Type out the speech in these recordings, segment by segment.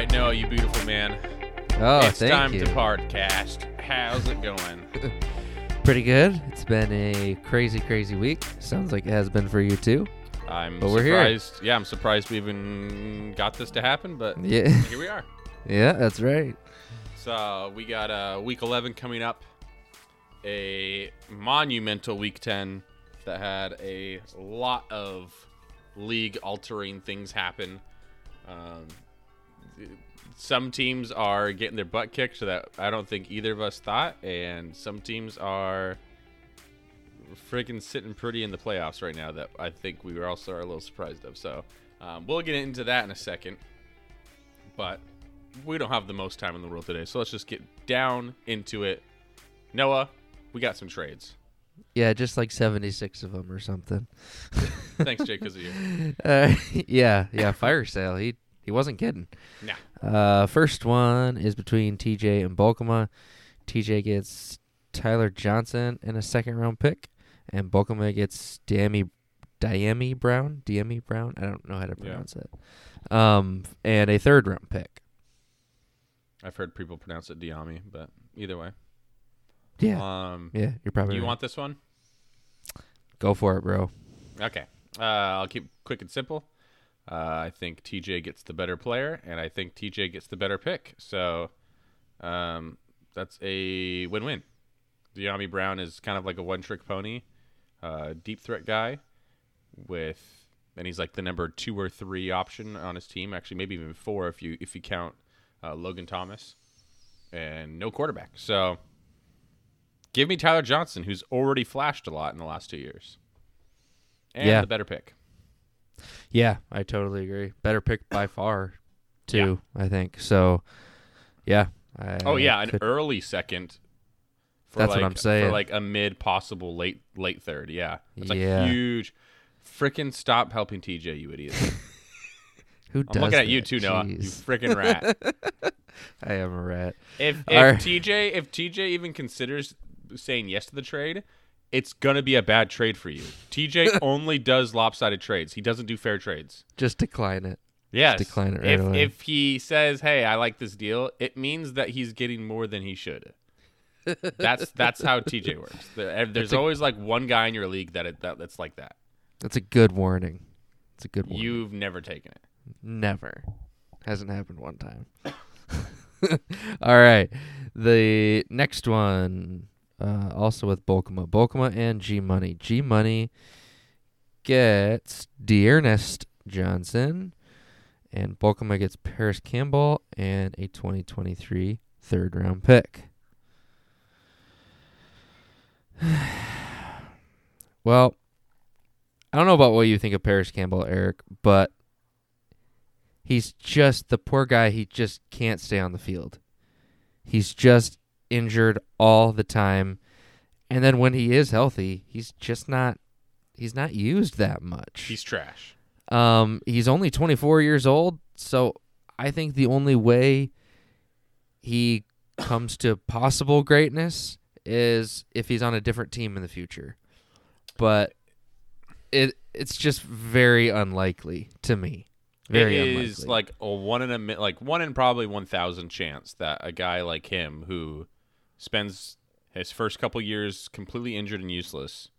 Right, Noah, you beautiful man. Oh, it's thank time you. to podcast. How's it going? Pretty good. It's been a crazy, crazy week. Sounds like it has been for you too. I'm But we're here. surprised. Yeah, I'm surprised we even got this to happen, but Yeah, here we are. yeah, that's right. So we got uh, week 11 coming up, a monumental week 10 that had a lot of league-altering things happen. Um, some teams are getting their butt kicked so that I don't think either of us thought, and some teams are freaking sitting pretty in the playoffs right now that I think we were also are a little surprised of. So um, we'll get into that in a second, but we don't have the most time in the world today, so let's just get down into it. Noah, we got some trades. Yeah, just like seventy-six of them or something. Thanks, Jake, because of you. Uh, yeah, yeah. Fire sale. He he wasn't kidding. Nah. Uh, first one is between TJ and Bulkema. TJ gets Tyler Johnson and a second round pick, and Bulkema gets Dyami Dyami Brown. Dyami Brown. I don't know how to Yeah. pronounce it. Um, and a third round pick. I've heard people pronounce it Dyami, but either way. Yeah, Um, yeah. You're probably do you right. want this one? go for it, bro. Okay. Uh, I'll keep quick and simple. Uh, I think TJ gets the better player, and I think TJ gets the better pick. So um, that's a win-win. Dyami Brown is kind of like a one-trick pony, uh, deep threat guy, with and he's like the number two or three option on his team. Actually, maybe even four if you if you count uh, Logan Thomas, and no quarterback. So give me Tyler Johnson, who's already flashed a lot in the last two years, and Yeah. the better pick. Yeah, I totally agree. Better pick by far, too. I think so. Yeah. I Oh yeah, an could- early second. For That's what I'm saying. For like a mid possible late late third. Yeah, it's Yeah. like huge. Freaking stop helping TJ, you idiot. who does? I'm looking at you that? too, Noah. You freaking rat. I am a rat. If, if Our- TJ if TJ even considers saying yes to the trade, it's gonna be a bad trade for you. TJ only does lopsided trades. He doesn't do fair trades. Just decline it. Yes. decline it right if away. if he says, "Hey, I like this deal," it means that he's getting more than he should. that's that's how TJ works. Eh, there's a- always like one guy in your league that, it, that that's like that. That's a good warning. It's a good warning. You've never taken it. Never. Hasn't happened one time. All right. The next one, uh, also with Bulkema. Bulkema and G Money. G Money gets D'Ernest Johnson, and Bulkema gets Parris Campbell and a 2023 third round pick. well, I don't know about what you think of Parris Campbell, Eric, but he's just the poor guy. He just can't stay on the field. He's just injured all the time. And then when he is healthy, he's just not he's not used that much. He's trash. Um, he's only 24 years old, so I think the only way he comes to possible greatness is if he's on a different team in the future. But it it's just very unlikely to me. Very it unlikely. is like a one in a like one in probably one thousand chance that a guy like him who spends his first couple years completely injured and useless,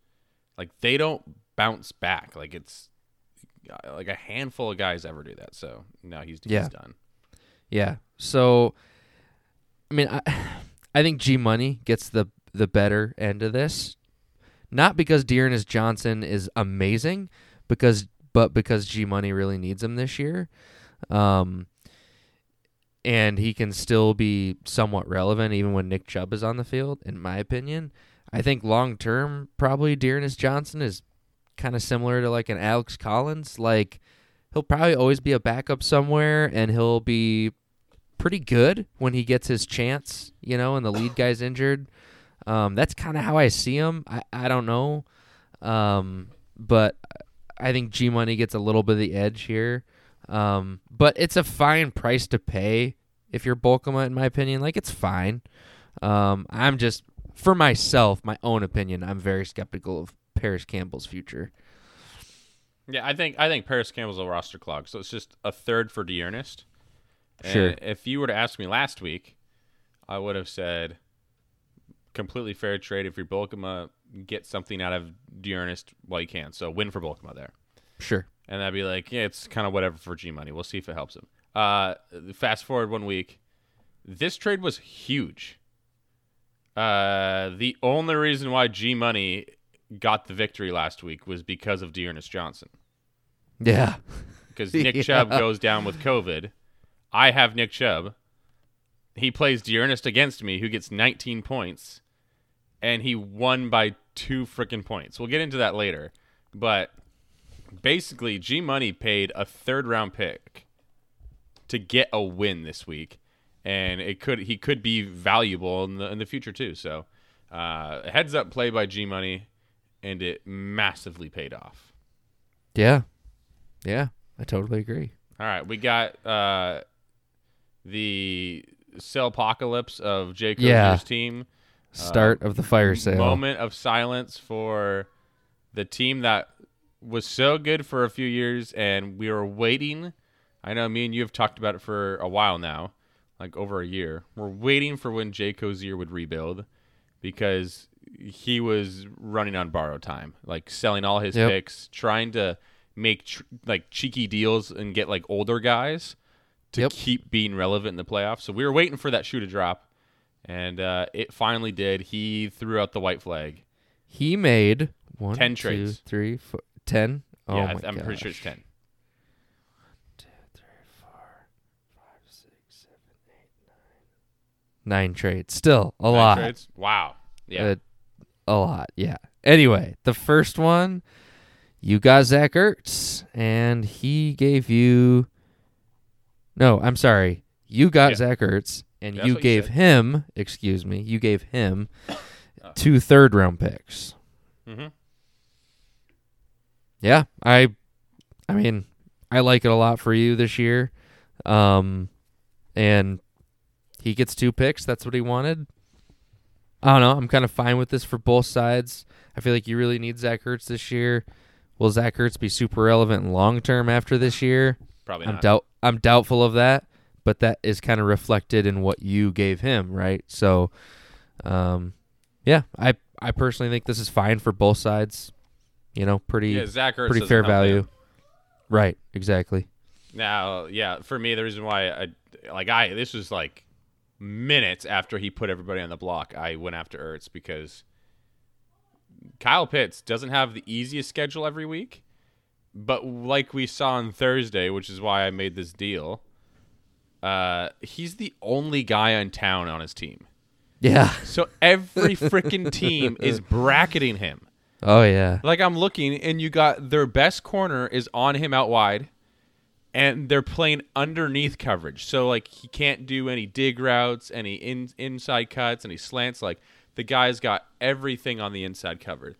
like they don't bounce back. Like it's like a handful of guys ever do that. So now he's, Yeah. he's done. Yeah. So, I mean, I, I think G Money gets the the better end of this, not because D'Ernest Johnson is amazing, because but because G Money really needs him this year, um, and he can still be somewhat relevant even when Nick Chubb is on the field. In my opinion, I think long term, probably D'Ernest Johnson is kind of similar to like an Alex Collins, like. He'll probably always be a backup somewhere, and he'll be pretty good when he gets his chance, you know, and the lead guy's injured. Um, that's kind of how I see him. I, I don't know. Um, but I think G Money gets a little bit of the edge here. Um, but it's a fine price to pay if you're Bulkema, in my opinion. Like, it's fine. Um, I'm just, for myself, my own opinion, I'm very skeptical of Parris Campbell's future. Yeah, I think I think Parris Campbell's a roster clog. So it's just a third for D'Ernest, And Sure. if you were to ask me last week, I would have said completely fair trade if you're Bulkema, get something out of D'Ernest while you can. So win for Bulkema there. Sure. And I'd be like, yeah, it's kind of whatever for G Money. We'll see if it helps him. Uh, fast forward one week. This trade was huge. Uh, the only reason why G Money got the victory last week was because of D'Ernest Johnson. Yeah. Because Nick Yeah. Chubb goes down with COVID. I have Nick Chubb. He plays D'Ernest against me, who gets 19 points, and he won by two freaking points. We'll get into that later. But basically, G Money paid a third round pick to get a win this week, and it could he could be valuable in the in the future too. So, uh, heads up play by G Money, and it massively paid off. Yeah. Yeah. I totally agree. All right, we got uh, the sell apocalypse of Jay Yeah. team. Start of the fire sale. Moment of silence for the team that was so good for a few years, and we were waiting. I know me and you have talked about it for a while now, like over a year. We're waiting for when Jay Cozier would rebuild because he was running on borrowed time, like selling all his Yep. picks, trying to make tr- like cheeky deals and get like older guys to Yep. keep being relevant in the playoffs. So we were waiting for that shoe to drop, and uh, it finally did. He threw out the white flag. He made one, 10 trades. three, four, ten. Oh yeah, my I'm pretty sure it's ten. Nine trades. Still a Nine lot. trades? Wow. Yeah. Uh, a lot. Yeah. Anyway, the first one, you got Zach Ertz, and he gave you. No, I'm sorry. You got Yeah. Zach Ertz, and That's you what you gave him. Excuse me. You gave him two third round picks. hmm Yeah, I. I mean, I like it a lot for you this year, um, and he gets two picks. That's what he wanted. I don't know. I'm kind of fine with this for both sides. I feel like you really need Zach Ertz this year. Will Zach Ertz be super relevant long term after this year? Probably I'm not. doubt. I'm doubtful of that, but that is kind of reflected in what you gave him, right? So, um, yeah, I I personally think this is fine for both sides. You know, pretty yeah, Zach Ertz pretty fair value. him. Right, exactly. Now, yeah, for me, the reason why I like I this was like minutes after he put everybody on the block, I went after Ertz because Kyle Pitts doesn't have the easiest schedule every week, but like we saw on Thursday, which is why I made this deal. Uh, he's the only guy in town on his team, Yeah. so every freaking team is bracketing him. Oh yeah. Like I'm looking, and you got their best corner is on him out wide, and they're playing underneath coverage. So like he can't do any dig routes, any in, inside cuts, any slants. Like the guy's got everything on the inside covered.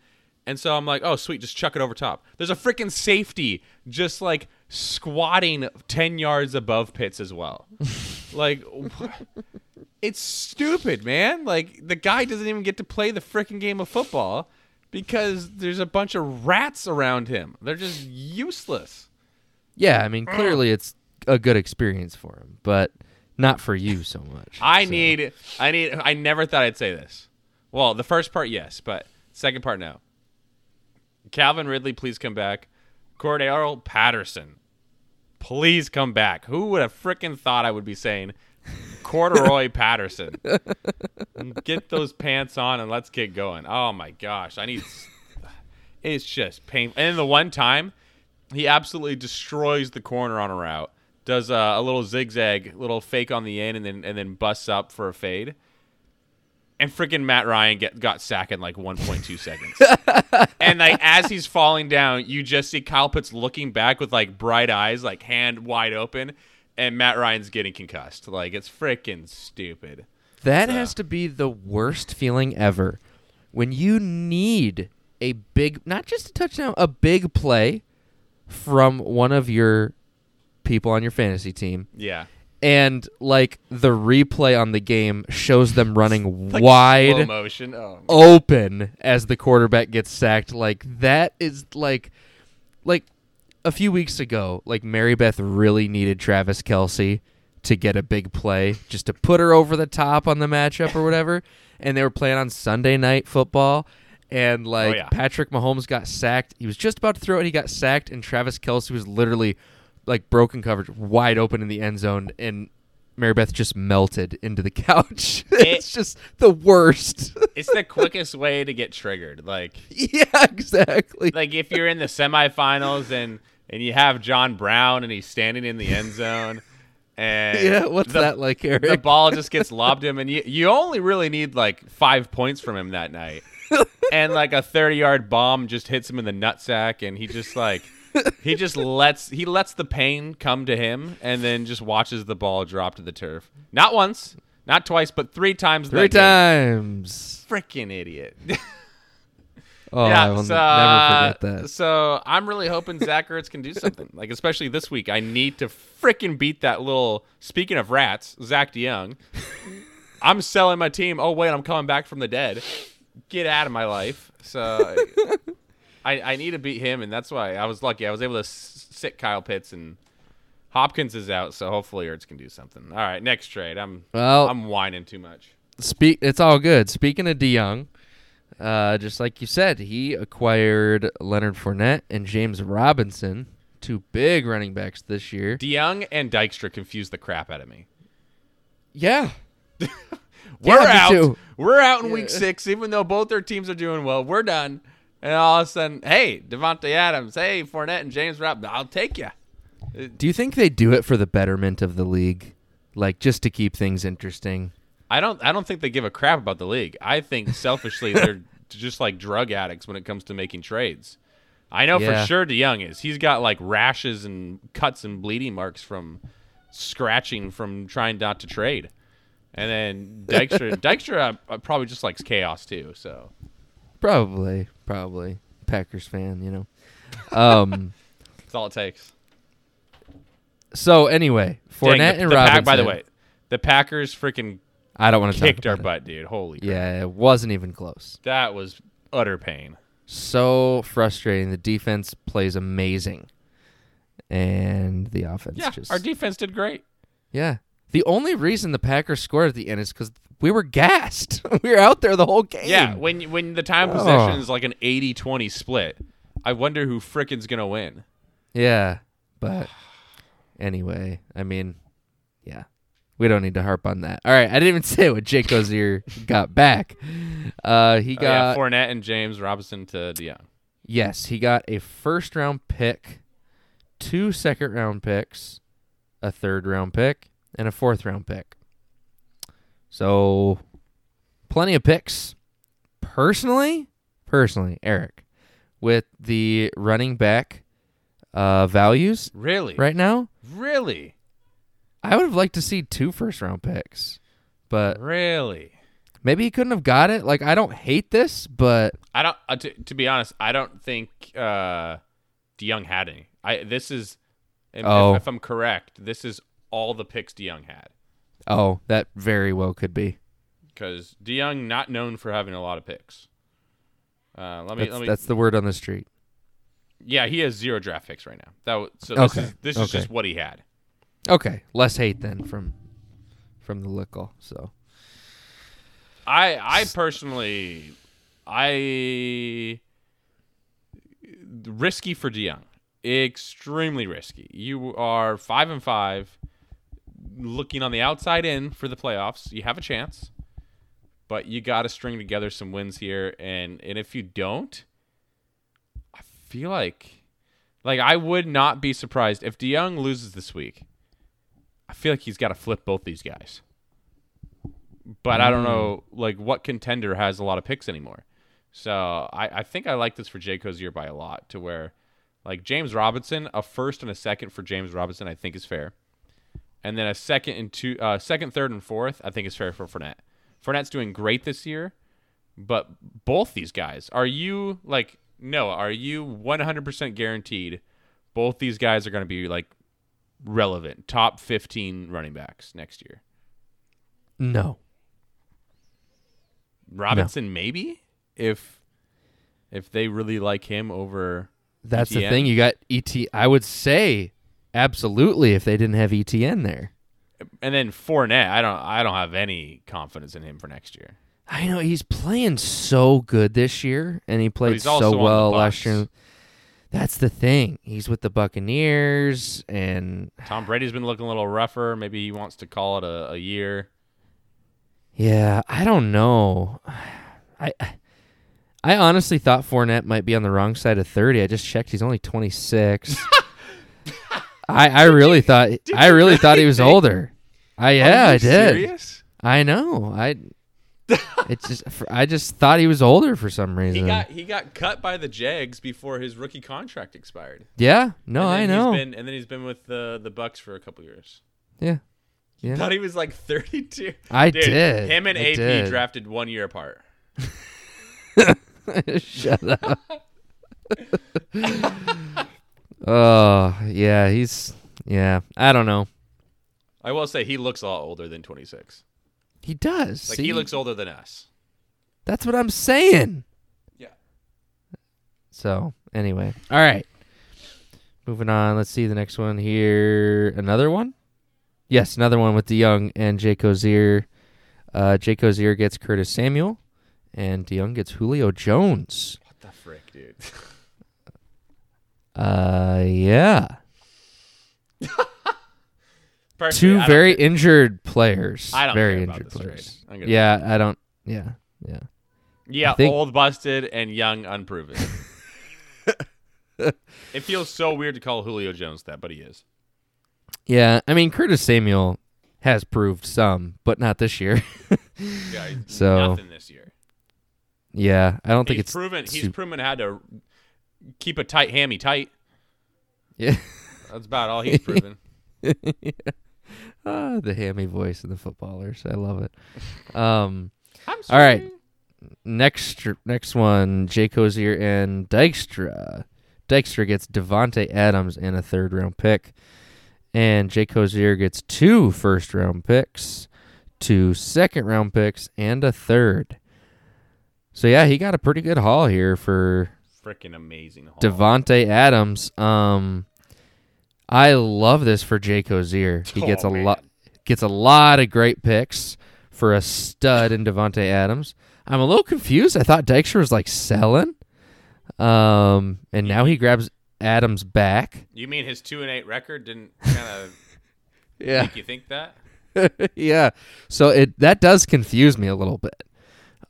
And so I'm like, oh sweet, just chuck it over top. There's a freaking safety just like squatting ten yards above Pitts as well. like. wh- It's stupid, man. Like the guy doesn't even get to play the freaking game of football because there's a bunch of rats around him. They're just useless. Yeah, I mean, clearly it's a good experience for him, but not for you so much. I So- need I need I never thought I'd say this. Well, the first part yes, but second part no. Calvin Ridley, please come back. Cordarrelle Patterson, please come back. Who would have frickin' thought I would be saying Corduroy Patterson? Get those pants on and let's get going. Oh my gosh, I need. It's just painful. And the one time, he absolutely destroys the corner on a route. Does a, a little zigzag, little fake on the end, and then and then busts up for a fade. And freaking Matt Ryan get got sacked in like 1.2 seconds. and like as he's falling down, you just see Kyle Pitts looking back with like bright eyes, like hand wide open, and Matt Ryan's getting concussed. Like it's freaking stupid. That So- has to be the worst feeling ever. When you need a big, not just a touchdown, a big play from one of your people on your fantasy team, Yeah. and like the replay on the game shows them running Like wide motion. Oh, open as the quarterback gets sacked. Like that is like like a few weeks ago, like Mary Beth really needed Travis Kelce to get a big play, just to put her over the top on the matchup or whatever. And they were playing on Sunday night football. And oh, like yeah. Patrick Mahomes got sacked. He was just about to throw it. He got sacked, and Travis Kelce was literally like broken coverage, wide open in the end zone, and Mary Beth just melted into the couch. it's just the worst. it's the quickest way to get triggered. Like yeah, exactly. Like if you're in the semifinals and and you have John Brown and he's standing in the end zone. And yeah, what's the, that like, Eric? The ball just gets lobbed him, and you you only really need like five points from him that night, and like a thirty yard bomb just hits him in the nutsack, and he just like he just lets he lets the pain come to him, and then just watches the ball drop to the turf. Not once, not twice, but three times. Three times. Freaking idiot. Oh, yeah, I will so, never forget that. Uh, so I'm really hoping Zach Ertz can do something. like especially this week, I need to freaking beat that little. Speaking of rats, Zach DeYoung. I'm selling my team. Oh wait, I'm coming back from the dead. Get out of my life. So I, I need to beat him, and that's why I was lucky. I was able to s- sit Kyle Pitts, and Hopkins is out, so hopefully Ertz can do something. All right, next trade. I'm well, I'm whining too much. Speak. It's all good. Speaking of DeYoung. Uh, just like you said, he acquired Leonard Fournette and James Robinson, two big running backs this year. DeYoung and Dykstra confused the crap out of me. Yeah. We're Yeah, out. We're out in Yeah. week six, even though both their teams are doing well. We're done. And all of a sudden, hey, Davante Adams, hey, Fournette and James Robinson, I'll take you. Do you think they do it for the betterment of the league? Like just to keep things interesting? I don't. I don't think they give a crap about the league. I think selfishly they're just like drug addicts when it comes to making trades. I know Yeah. for sure DeYoung is. He's got like rashes and cuts and bleeding marks from scratching from trying not to trade. And then Dykstra, Dykstra uh, probably just likes chaos too. So Probably, probably. Packers fan, you know. Um. that's all it takes. so anyway, Fournette Dang, the, and the Robinson. Pack, by the way, the Packers freaking I don't want to talk kicked our butt, dude. Holy crap. Yeah, it wasn't even close. That was utter pain. So frustrating. The defense plays amazing, and the offense Yeah, just our defense did great. yeah. The only reason the Packers scored at the end is because we were gassed. we were out there the whole game. Yeah, when when the time possession is like an 80-20 split, I wonder who frickin's gonna win. Yeah, but anyway, I mean, we don't need to harp on that. All right, I didn't even say what Jake Ozier got back. Uh, he Oh, yeah, got Fournette and James Robinson to DeYoung. yes, he got a first round pick, two second round picks, a third round pick, and a fourth round pick. So, plenty of picks. Personally, personally, Eric, with the running back uh, values Really? right now, Really? I would have liked to see two first round picks, but Really? maybe he couldn't have got it. Like I don't hate this, but I don't. Uh, to, to be honest, I don't think uh, DeYoung had any. I this is, if, Oh. if I'm correct, this is all the picks DeYoung had. oh, that very well could be. because DeYoung not known for having a lot of picks. Uh, let me That's, let me. that's the word on the street. yeah, he has zero draft picks right now. That w- so this Okay, is this is okay. just what he had. Okay, less hate then from from the lickle. So I I personally I risky for DeYoung, extremely risky. You are five and five, looking on the outside in for the playoffs. You have a chance, but you got to string together some wins here, and and if you don't, I feel like like I would not be surprised if DeYoung loses this week. I feel like he's got to flip both these guys but I don't know like what contender has a lot of picks anymore. So I, I think I like this for Jay Cozier by a lot to where like James Robinson, a first and a second for James Robinson, I think is fair. And then a second and two uh, second, third, and fourth, I think is fair for Fournette. Fournette's doing great this year, but both these guys, are you like no, are you one hundred percent guaranteed both these guys are gonna be like relevant, top fifteen running backs next year? no, Robinson maybe if if they really like him over that's the thing. You got ET. I would say absolutely if they didn't have ETN there. and then Fournette, I don't I don't have any confidence in him for next year. I know he's playing so good this year, and he played so well last year. That's the thing. He's with the Buccaneers, and Tom Brady's been looking a little rougher. Maybe he wants to call it a, a year. yeah, I don't know. I I honestly thought Fournette might be on the wrong side of thirty. I just checked; he's only twenty six. I I really thought I you really thought he was think- older. I yeah, Are you I did. Serious? I know. I it's just I just thought he was older for some reason. He got he got cut by the Jags before his rookie contract expired. yeah, no, I know. He's been, and then he's been with the the Bucs for a couple years. yeah, yeah. Thought he was like 32. I Dude, did. Him and I AP did. drafted one year apart. Shut up. oh yeah, he's yeah. I don't know. I will say he looks a lot older than 26. He does. Like See? he looks older than us. That's what I'm saying. Yeah. So anyway, all right. Moving on. Let's see the next one here. Another one. Yes, another one with DeYoung and Jake Ozier. Uh, Jake Ozier gets Curtis Samuel, and DeYoung gets Julio Jones. What the frick, dude? Uh, yeah. Personally, Two very care. injured players. I don't very injured players. Yeah, I don't. Yeah, yeah. Yeah, think- old busted and young unproven. it feels so weird to call Julio Jones that, but he is. Yeah, I mean Curtis Samuel has proved some, but not this year. Yeah, So- nothing this year. yeah, I don't think He's it's proven. He's proven how to keep a tight hammy tight. Yeah. That's about all he's proven. Ah, the hammy voice of the footballers. I love it. Um, I'm All right. next next one, Jake Ozier and Dykstra. Dykstra gets Davante Adams and a third round pick, and Jake Ozier gets two first round picks, two second round picks, and a third. So yeah, he got a pretty good haul here for Freaking amazing. haul. Davante Adams. Um, I love this for Jake Ozier. He gets Oh, a lot gets a lot of great picks for a stud in Davante Adams. I'm a little confused. I thought Dykstra was like selling, um, and now he grabs Adams back. You mean his two and eight record didn't kind of Yeah, make you think that? yeah. So it that does confuse me a little bit.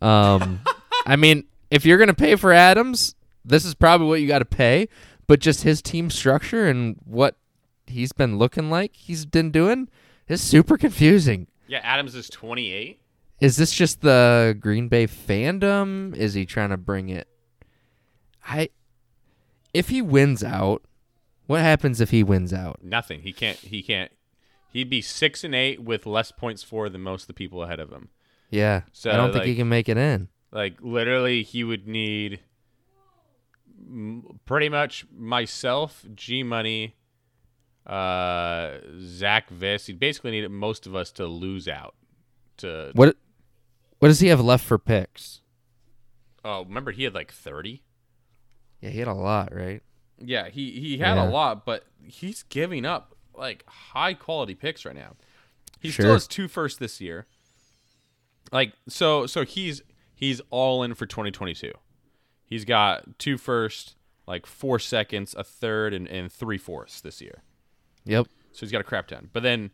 Um, I mean, if you're gonna pay for Adams, this is probably what you got to pay. But just his team structure and what he's been looking like, he's been doing, is super confusing. Yeah, Adams is 28. Is this just the Green Bay fandom? Is he trying to bring it? I, if he wins out, what happens if he wins out? Nothing. He can't. He can't. He'd be six and eight with less points for than most of the people ahead of him. Yeah, So, I don't think he can make it in. Like literally, he would need pretty much myself, G Money, uh, Zach Viss. He'd basically needed most of us to lose out. To What, what does he have left for picks? oh, remember he had like thirty. Yeah, he had a lot, right? Yeah, he he had Yeah. a lot, but he's giving up like high quality picks right now. He Sure. still has two first this year. Like so so he's he's all in for 2022. He's got two first, like four seconds, a third, and, and three fourths this year. Yep. So he's got a crap ton. But then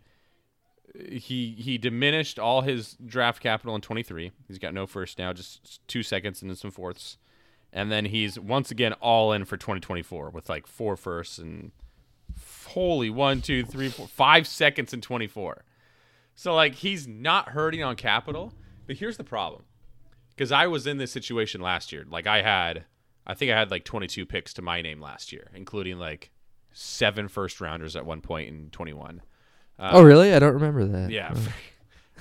uh, he he diminished all his draft capital in 23. He's got no first now, just two seconds and then some fourths. And then he's once again all in for 2024 with like four firsts and holy one, two, three, four, five seconds and 24. So like he's not hurting on capital. But here's the problem. Because I was in this situation last year. Like I had, I think I had like 22 picks to my name last year, including like seven first rounders at one point in 21. oh, really? I don't remember that. Yeah.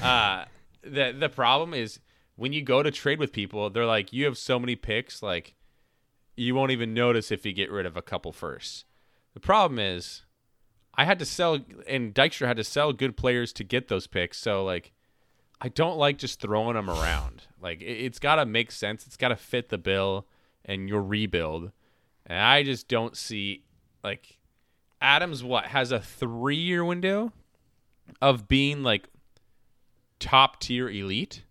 Oh. uh, the the problem is when you go to trade with people, they're like, you have so many picks, like you won't even notice if you get rid of a couple firsts. The problem is, I had to sell, and Dykstra had to sell good players to get those picks. So like, I don't like just throwing them around. Like it, it's got to make sense. It's got to fit the bill and your rebuild. And I just don't see like Adams. What has a three year window? of being like top tier elite.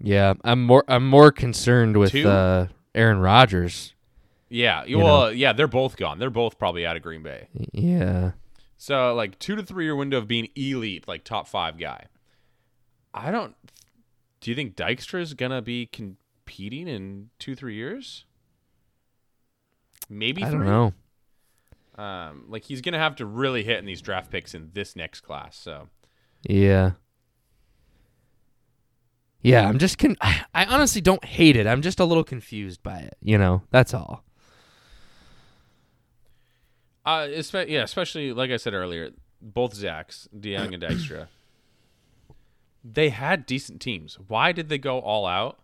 Yeah, I'm more I'm more concerned with uh, Aaron Rodgers. Yeah, You well, yeah, they're both gone. They're both probably out of Green Bay. Yeah. So like two to three year window of being elite, like top five guy. I don't. Do you think Dykstra is gonna be competing in two three years? Maybe I three. don't know. Um, like he's gonna have to really hit in these draft picks in this next class. So Yeah. Yeah, I'm just con- I, honestly don't hate it. I'm just a little confused by it, you know. That's all. Uh, espe- yeah, especially like I said earlier, both Zachs, DeYoung and Dykstra, they had decent teams. Why did they go all out?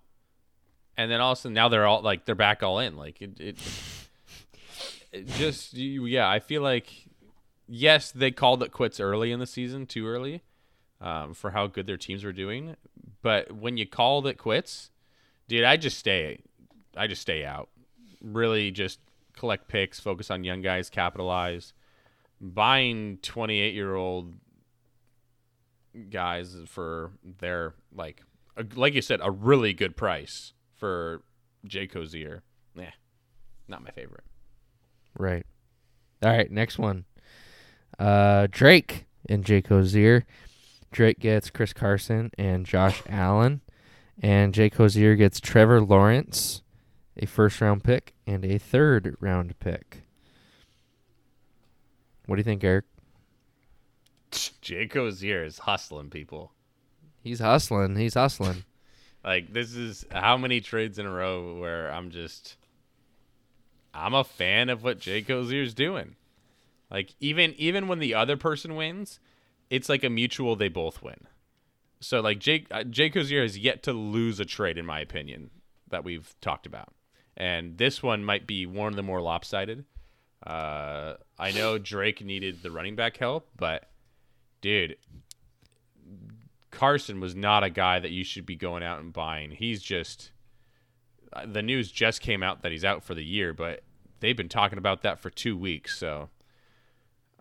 And then all of a sudden now they're all like they're back all in. Like it, it just yeah. I feel like yes, they called it quits early in the season, too early, um, for how good their teams were doing. But when you called it quits, dude, I just stay, I just stay out. Really, just collect picks, focus on young guys, capitalize. Buying 28 year old guys for their like a, like you said a really good price for Jay Cozier. Yeah, not my favorite. Right. All right, next one. Uh Drake and Jay Cozier. Drake gets Chris Carson and Josh Allen. And Jay Cozier gets Trevor Lawrence, a first round pick, and a third round pick. What do you think, Eric? Jay Cozier is hustling people. He's hustling. He's hustling. Like this is how many trades in a row where I'm just I'm a fan of what Jay Cozier's doing. Like even even when the other person wins, it's like a mutual they both win. So like Jake uh, Jay Cozier has yet to lose a trade in my opinion that we've talked about. And this one might be one of the more lopsided. Uh, I know Drake needed the running back help, but dude, Carson was not a guy that you should be going out and buying. He's just the news just came out that he's out for the year, but they've been talking about that for 2 weeks, so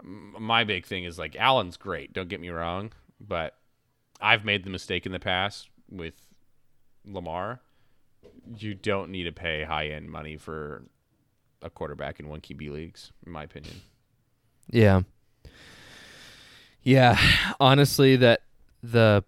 my big thing is like Allen's great, don't get me wrong, but I've made the mistake in the past with Lamar. You don't need to pay high-end money for a quarterback in one QB leagues, in my opinion. Yeah. Yeah, honestly that the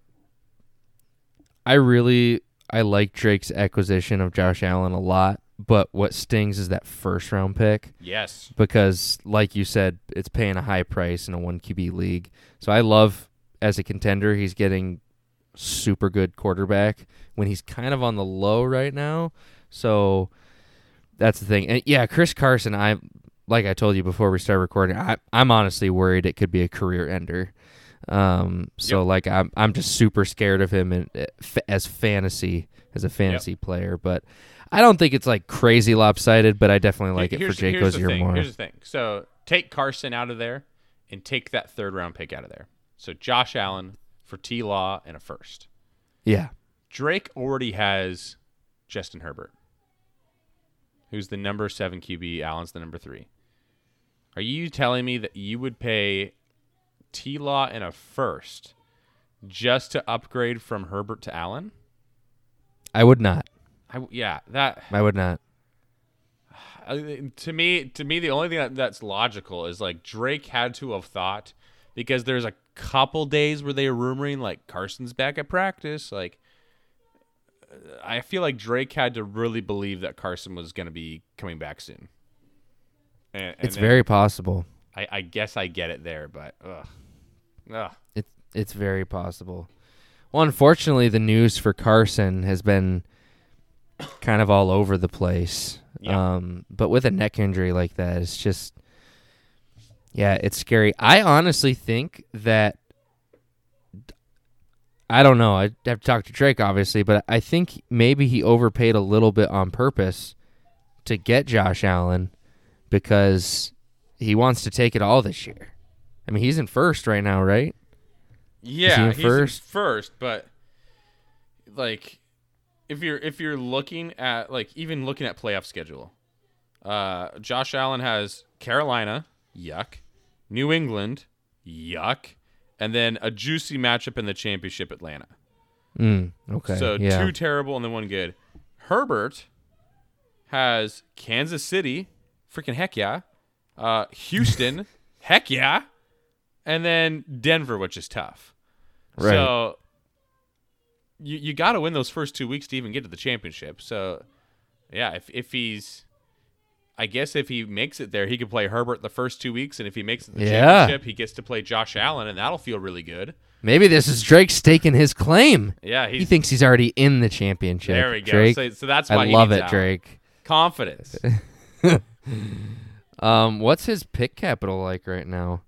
I really I like Drake's acquisition of Josh Allen a lot, but what stings is that first round pick Yes. because like you said, it's paying a high price in a 1 QB league. So I love as a contender he's getting super good quarterback when he's kind of on the low right now. So that's the thing. And yeah, Chris Carson, I like I told you before we started recording, I, I'm honestly worried it could be a career ender. Um, so Yep. like I'm I'm just super scared of him in, uh, as fantasy as a fantasy player, but I don't think it's like crazy lopsided, but I definitely like it for here's, Jay here's the thing. more. Here's the thing. So take Carson out of there and take that third round pick out of there. So Josh Allen for T Law and a first. Yeah, Drake already has Justin Herbert, who's the number seven QB. Allen's the number three. Are you telling me that you would pay T Law and a first just to upgrade from Herbert to Allen? I would not. I, yeah, that I would not. Uh, to me to me the only thing that, that's logical is like Drake had to have thought because there's a couple days where they were rumoring like Carson's back at practice like uh, I feel like Drake had to really believe that Carson was going to be coming back soon. And, and It's very possible. I, I guess I get it there, but ugh. Ugh. It's it's very possible. Well, unfortunately, the news for Carson has been kind of all over the place. Yeah. Um, but with a neck injury like that, it's just yeah, it's scary. I honestly think that I don't know. I'd have to talk to Drake, obviously, but I think maybe he overpaid a little bit on purpose to get Josh Allen because he wants to take it all this year. I mean, he's in first right now, right? Yeah, in he's first? in first, but like if you're if you're looking at like even looking at playoff schedule, uh, Josh Allen has Carolina, yuck, New England, yuck. And then a juicy matchup in the championship, Atlanta. Mm, okay. So yeah. two terrible and then one good. Herbert has Kansas City, freaking heck yeah. Uh, Houston, heck yeah. And then Denver, which is tough. Right. So you you got to win those first two weeks to even get to the championship. So yeah, if if he's I guess if he makes it there, he could play Herbert the first two weeks, and if he makes it the Yeah. championship, he gets to play Josh Allen, and that'll feel really good. Maybe this is Drake staking his claim. Yeah, He thinks he's already in the championship. there we go. Drake. So, so that's why I he love it. Drake. Confidence. Um, what's his pick capital like right now?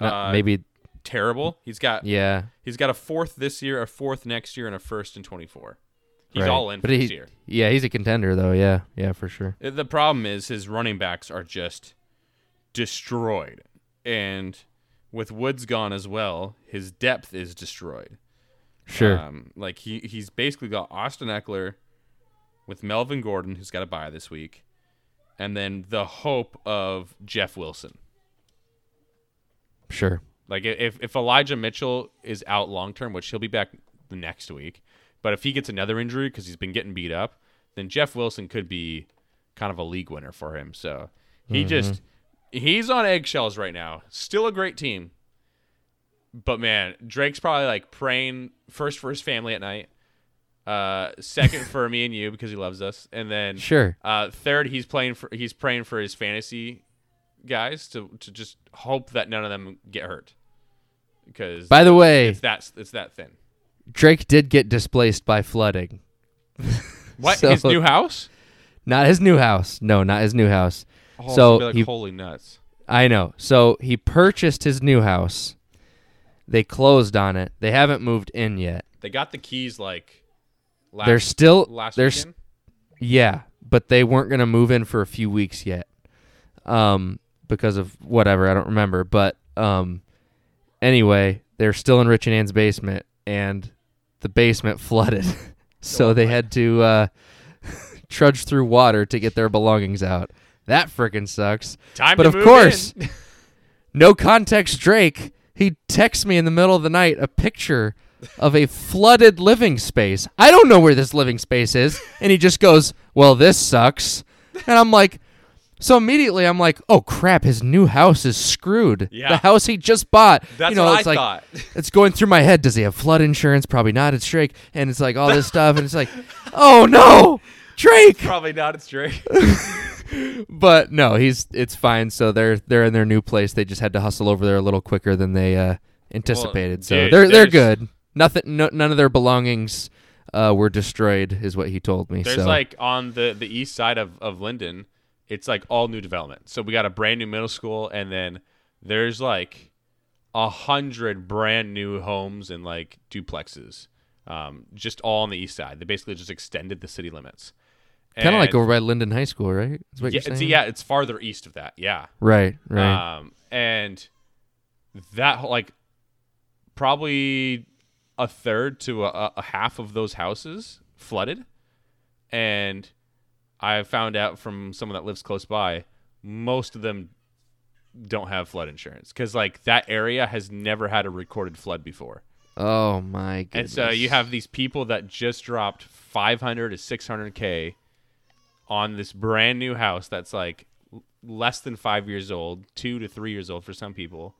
Uh, maybe. Terrible. He's got Yeah. he's got a fourth this year, a fourth next year, and a first in twenty four. He's right. all in for but this he, year. Yeah, he's a contender though. Yeah. Yeah, for sure. Uh, The problem is his running backs are just destroyed, and with Woods gone as well, his depth is destroyed. Sure. Um, like he he's basically got Austin Ekeler with Melvin Gordon, who's got a bye this week, and then the hope of Jeff Wilson. Sure. Like if if Elijah Mitchell is out long term, which he'll be back the next week, but if he gets another injury because he's been getting beat up, then Jeff Wilson could be kind of a league winner for him. So he just he's on eggshells right now. Still a great team, but man, Drake's probably like praying first for his family at night, uh, second for me and you because he loves us, and then Sure. uh, third, he's playing for he's praying for his fantasy guys to to just hope that none of them get hurt. Because By the way, it's that it's that thin. Drake did get displaced by flooding. What So- his new house? Not his new house. No, not his new house. Oh, So like, he- holy nuts! I know. So he purchased his new house. They closed on it. They haven't moved in yet. They got the keys like last they're still last they're weekend. yeah, but they weren't going to move in for a few weeks yet. Um because of whatever, I don't remember, but um anyway, they're still in Rich and Ann's basement and the basement flooded. so Oh they had to uh trudge through water to get their belongings out. That freaking sucks. Time but of course, no context Drake, he texts me in the middle of the night a picture of a flooded living space. I don't know where this living space is. And he just goes, Well, this sucks. And I'm like, So immediately I'm like, Oh crap, his new house is screwed. Yeah. The house he just bought. That's you know, what it's I like thought. it's going through my head. Does he have flood insurance? Probably not. It's Drake. And it's like all this stuff. And it's like, Oh no, Drake. Probably not. It's Drake. but no, he's it's fine. So they're they're in their new place. They just had to hustle over there a little quicker than they uh, anticipated. so dude, they're they're good. Nothing, no, none of their belongings uh, were destroyed, is what he told me. There's so like on the the east side of of Linden, it's like all new development. So we got a brand new middle school, and then there's like a hundred brand new homes and like duplexes, um, just all on the east side. They basically just extended the city limits. kind of like over by Linden High School, right? Yeah, you're it's, yeah, it's farther east of that. Yeah, Right, right. um, and that like probably a third to a, a half of those houses flooded, and I found out from someone that lives close by, most of them don't have flood insurance because like that area has never had a recorded flood before. oh my And so you have these people that just dropped 500 to 600k on this brand new house that's like less than 5 years old, 2 to 3 years old for some people.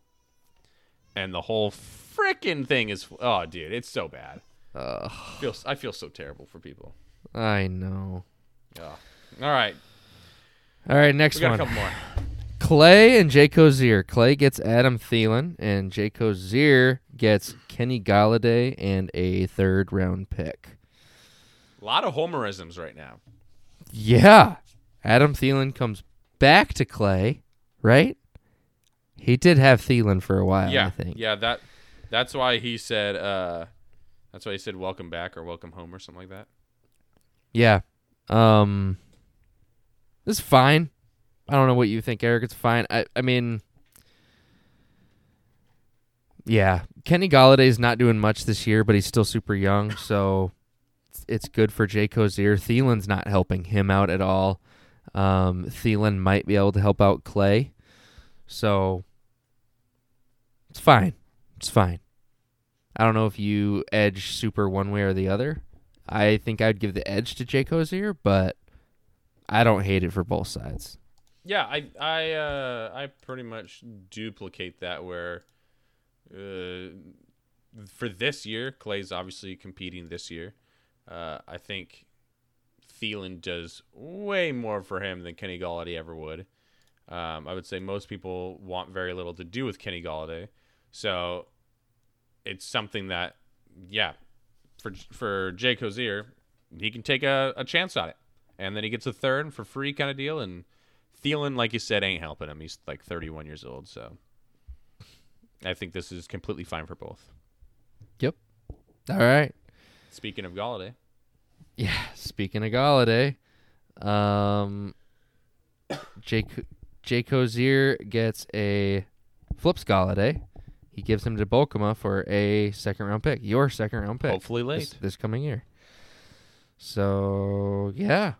And the whole freaking thing is oh dude, it's so bad. Ugh, I feel I feel so terrible for people. I know. Yeah. All right. All right, next We got one. a couple more. Clay and Jay Cozier. Clay gets Adam Thielen, and Jay Cozier gets Kenny Golladay and a third round pick. A lot of homerisms right now. Yeah. Adam Thielen comes back to Clay, right? He did have Thielen for a while, yeah. I think. Yeah, that that's why he said uh that's why he said welcome back or welcome home or something like that. Yeah. Um This is fine. I don't know what you think, Eric. It's fine. I I mean Yeah. Kenny Golladay's not doing much this year, but he's still super young, so it's, it's good for Jay Cozier. Thielen's not helping him out at all. Um Thielen might be able to help out Clay. So It's fine. It's fine. I don't know if you edge super one way or the other. I think I'd give the edge to Jake Hosier, but I don't hate it for both sides. Yeah, I I uh, I pretty much duplicate that where uh, for this year, Clay's obviously competing this year. Uh, I think Thielen does way more for him than Kenny Golladay ever would. Um, I would say most people want very little to do with Kenny Golladay, so it's something that, yeah, for for Jake Hosier, he can take a, a chance on it, and then he gets a third for free kind of deal. And Thielen, like you said, ain't helping him. He's like 31 years old, so I think this is completely fine for both. Yep. All right. Speaking of Golladay, Yeah. Speaking of Golladay, um, Jake Jake Hosier gets a flips Golladay. He gives him to Bolkema for a second round pick. Your second round pick. hopefully this, late. this coming year. So yeah,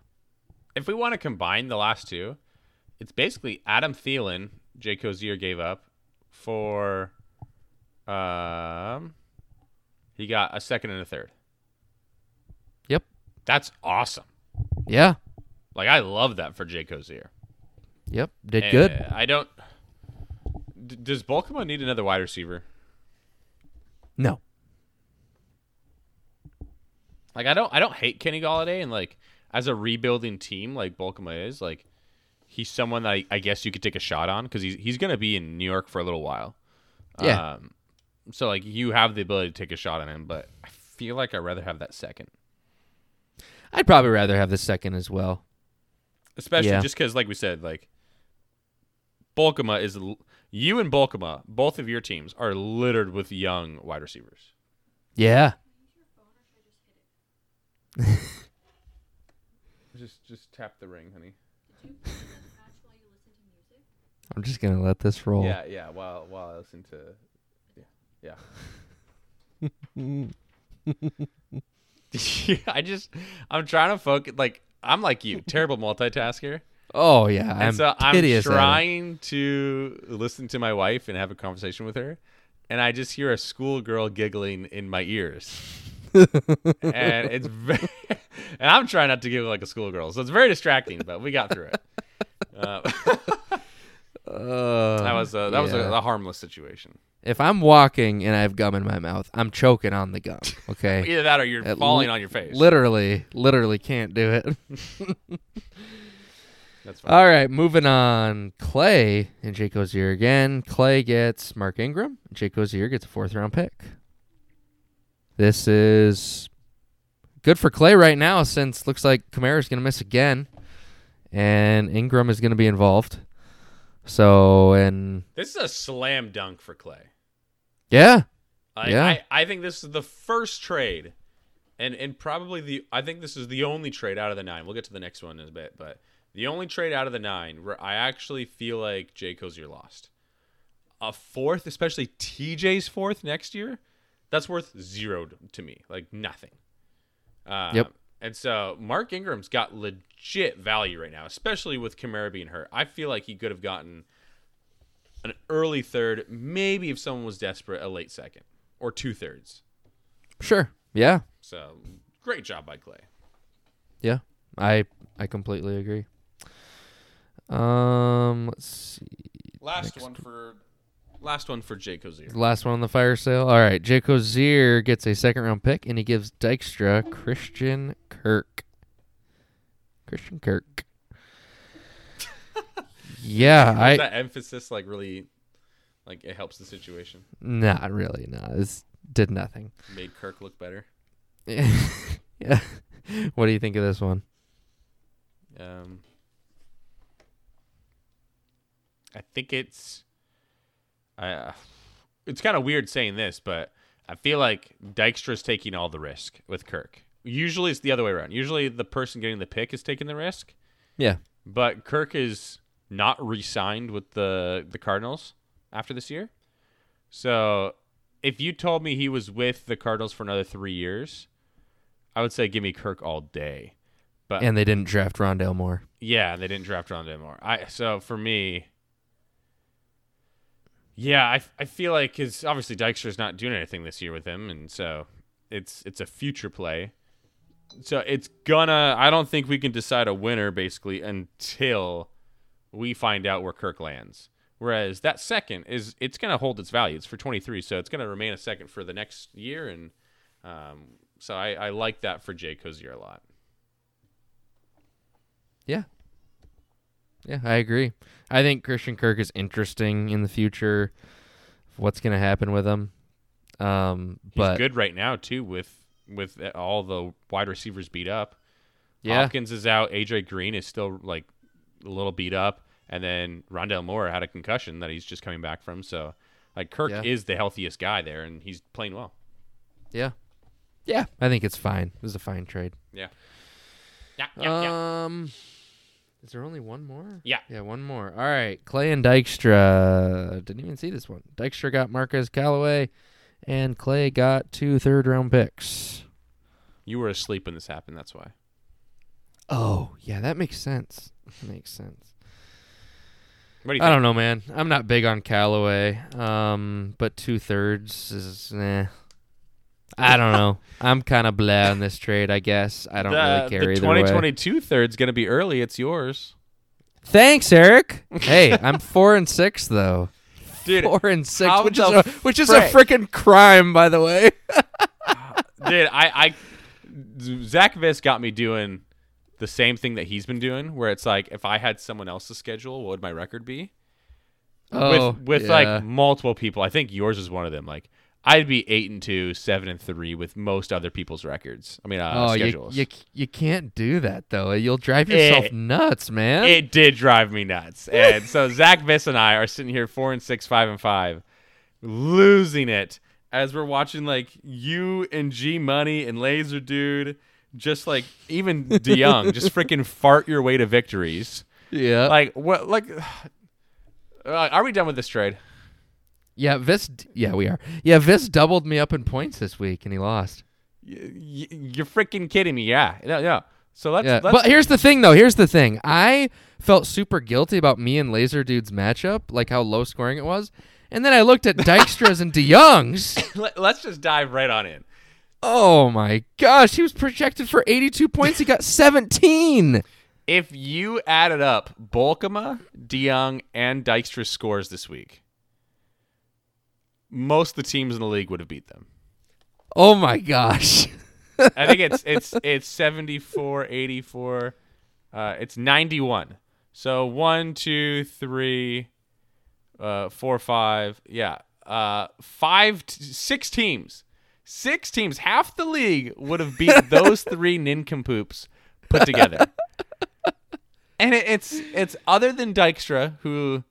If we want to combine the last two, it's basically Adam Thielen, Jake Hosier gave up for, um, he got a second and a third. Yep. That's awesome. yeah, Like I love that for Jake Hosier. yep. Did Uh, good. I don't. D- does Balkema need another wide receiver? No. Like I don't. I don't hate Kenny Golladay, and like as a rebuilding team, like Balkema is, like he's someone that I, I guess you could take a shot on because he's he's gonna be in New York for a little while. Yeah. Um, so like you have the ability to take a shot on him, but I feel like I'd rather have that second, I'd probably rather have the second as well. especially Yeah. just because, like we said, like Balkema is you and Balkema, both of your teams are littered with young wide receivers. Yeah. Just just tap the ring, honey. I'm just gonna let this roll. Yeah, yeah. While while I listen to, yeah, yeah. I just I'm trying to focus. Like I'm like you, terrible multitasker. Oh yeah. And I'm so I'm hideous at it. trying to listen to my wife and have a conversation with her, and I just hear a schoolgirl giggling in my ears. And it's very, and I'm trying not to giggle like a schoolgirl, so it's very distracting. But we got through it. Uh, Uh, that was a, that was a, a harmless situation. If I'm walking and I have gum in my mouth, I'm choking on the gum. Okay. Either that or you're At falling li- on your face. literally, literally can't do it. That's fine. All right, moving on. Clay and Jake Ozier again. Clay gets Mark Ingram. Jake Ozier gets a fourth round pick. This is good for Clay right now since looks like Kamara's going to miss again and Ingram is going to be involved. So, and This is a slam dunk for Clay. yeah, Like, Yeah. I, I think this is the first trade, and and probably the I think this is the only trade out of the nine. We'll get to the next one in a bit, but the only trade out of the nine where I actually feel like Jay Cozier lost. A fourth, especially TJ's fourth next year, that's worth zero to- to me, like nothing. Uh, Yep. And so Mark Ingram's got legit value right now, especially with Kamara being hurt. I feel like he could have gotten an early third, maybe if someone was desperate, a late second or two thirds. sure. Yeah. So great job by Clay. Yeah. I I completely agree. Um, let's see. Last one for last one for Jake Ozier. Last one on the fire sale. All right, Jake Ozier gets a second round pick, and he gives Dykstra Christian Kirk. Christian Kirk. yeah, I that emphasis like really like it helps the situation. not really. No, this did nothing. Made Kirk look better. yeah. What do you think of this one? Um, I think it's, uh, it's kind of weird saying this, but I feel like Dykstra's taking all the risk with Kirk. Usually it's the other way around. Usually the person getting the pick is taking the risk, Yeah. but Kirk is not re-signed with the the Cardinals after this year. So if you told me he was with the Cardinals for another three years, I would say give me Kirk all day. But And they didn't draft Rondale Moore. yeah, they didn't draft Rondale Moore. I so for me, Yeah, I, I feel like because obviously Dykstra's not doing anything this year with him, and so it's it's a future play. So it's gonna. I don't think we can decide a winner basically until we find out where Kirk lands. Whereas that second is it's gonna hold its value. It's for 23, so it's gonna remain a second for the next year, and um, so I, I like that for Jay Cozier a lot. Yeah. Yeah, I agree. I think Christian Kirk is interesting in the future. What's going to happen with him? Um, He's but good right now too with with all the wide receivers beat up. yeah, Hopkins is out. AJ Green is still like a little beat up, and then Rondale Moore had a concussion that he's just coming back from. So, like Kirk Yeah. is the healthiest guy there, and he's playing well. yeah, yeah. I think it's fine. It was a fine trade. Yeah. Yeah. Yeah. yeah. Is there only one more? Yeah. Yeah, one more. All right, Clay and Dykstra. Didn't even see this one. Dykstra got Marquez Callaway, and Clay got two third round picks. You were asleep when this happened. That's why. Oh, yeah, that makes sense. makes sense. What do you I don't know, man. I'm not big on Callaway. Um, but two thirds is eh. I don't know. I'm kind of blah on this trade. I guess I don't the, really care the either way. 2022 third's gonna be early. It's yours, Thanks, Eric. hey, I'm four and six though. dude. Four and six, which is a which is a freaking crime, by the way. dude, I, I, Zach Viss got me doing the same thing that he's been doing, where it's like, if I had someone else's schedule, what would my record be? Oh, with with yeah. like multiple people. I think yours is one of them. Like I'd be eight and two, seven and three with most other people's records. I mean, uh, oh, you, schedules. you you can't do that though. You'll drive yourself Eh, nuts, man. it did drive me nuts. And so Zach Viss and I are sitting here four and six, five and five, losing it as we're watching like you and G Money and Laser Dude, just like even DeYoung, just freaking fart your way to victories. yeah, Like what? Like, uh, are we done with this trade? Yeah. Vis, yeah, we are. Yeah, Vis doubled me up in points this week, and he lost. Y- you're freaking kidding me. Yeah, yeah, no. So let's, Yeah, let's but here's the thing, though. Here's the thing. I felt super guilty about me and Laser Dude's matchup, like how low scoring it was. And then I looked at Dykstra's and DeYoung's. let, us just dive right on in. Oh my gosh, he was projected for 82 points. He got 17. If you added up Bolkema, DeYoung, and Dykstra's scores this week, most of the teams in the league would have beat them. Oh my gosh. I think it's it's it's 74, 84, uh, it's 91. So one, two, three, uh, four, five, yeah, uh, five, t- six teams, six teams, half the league would have beat those three nincompoops put together. and it, it's it's other than Dykstra, who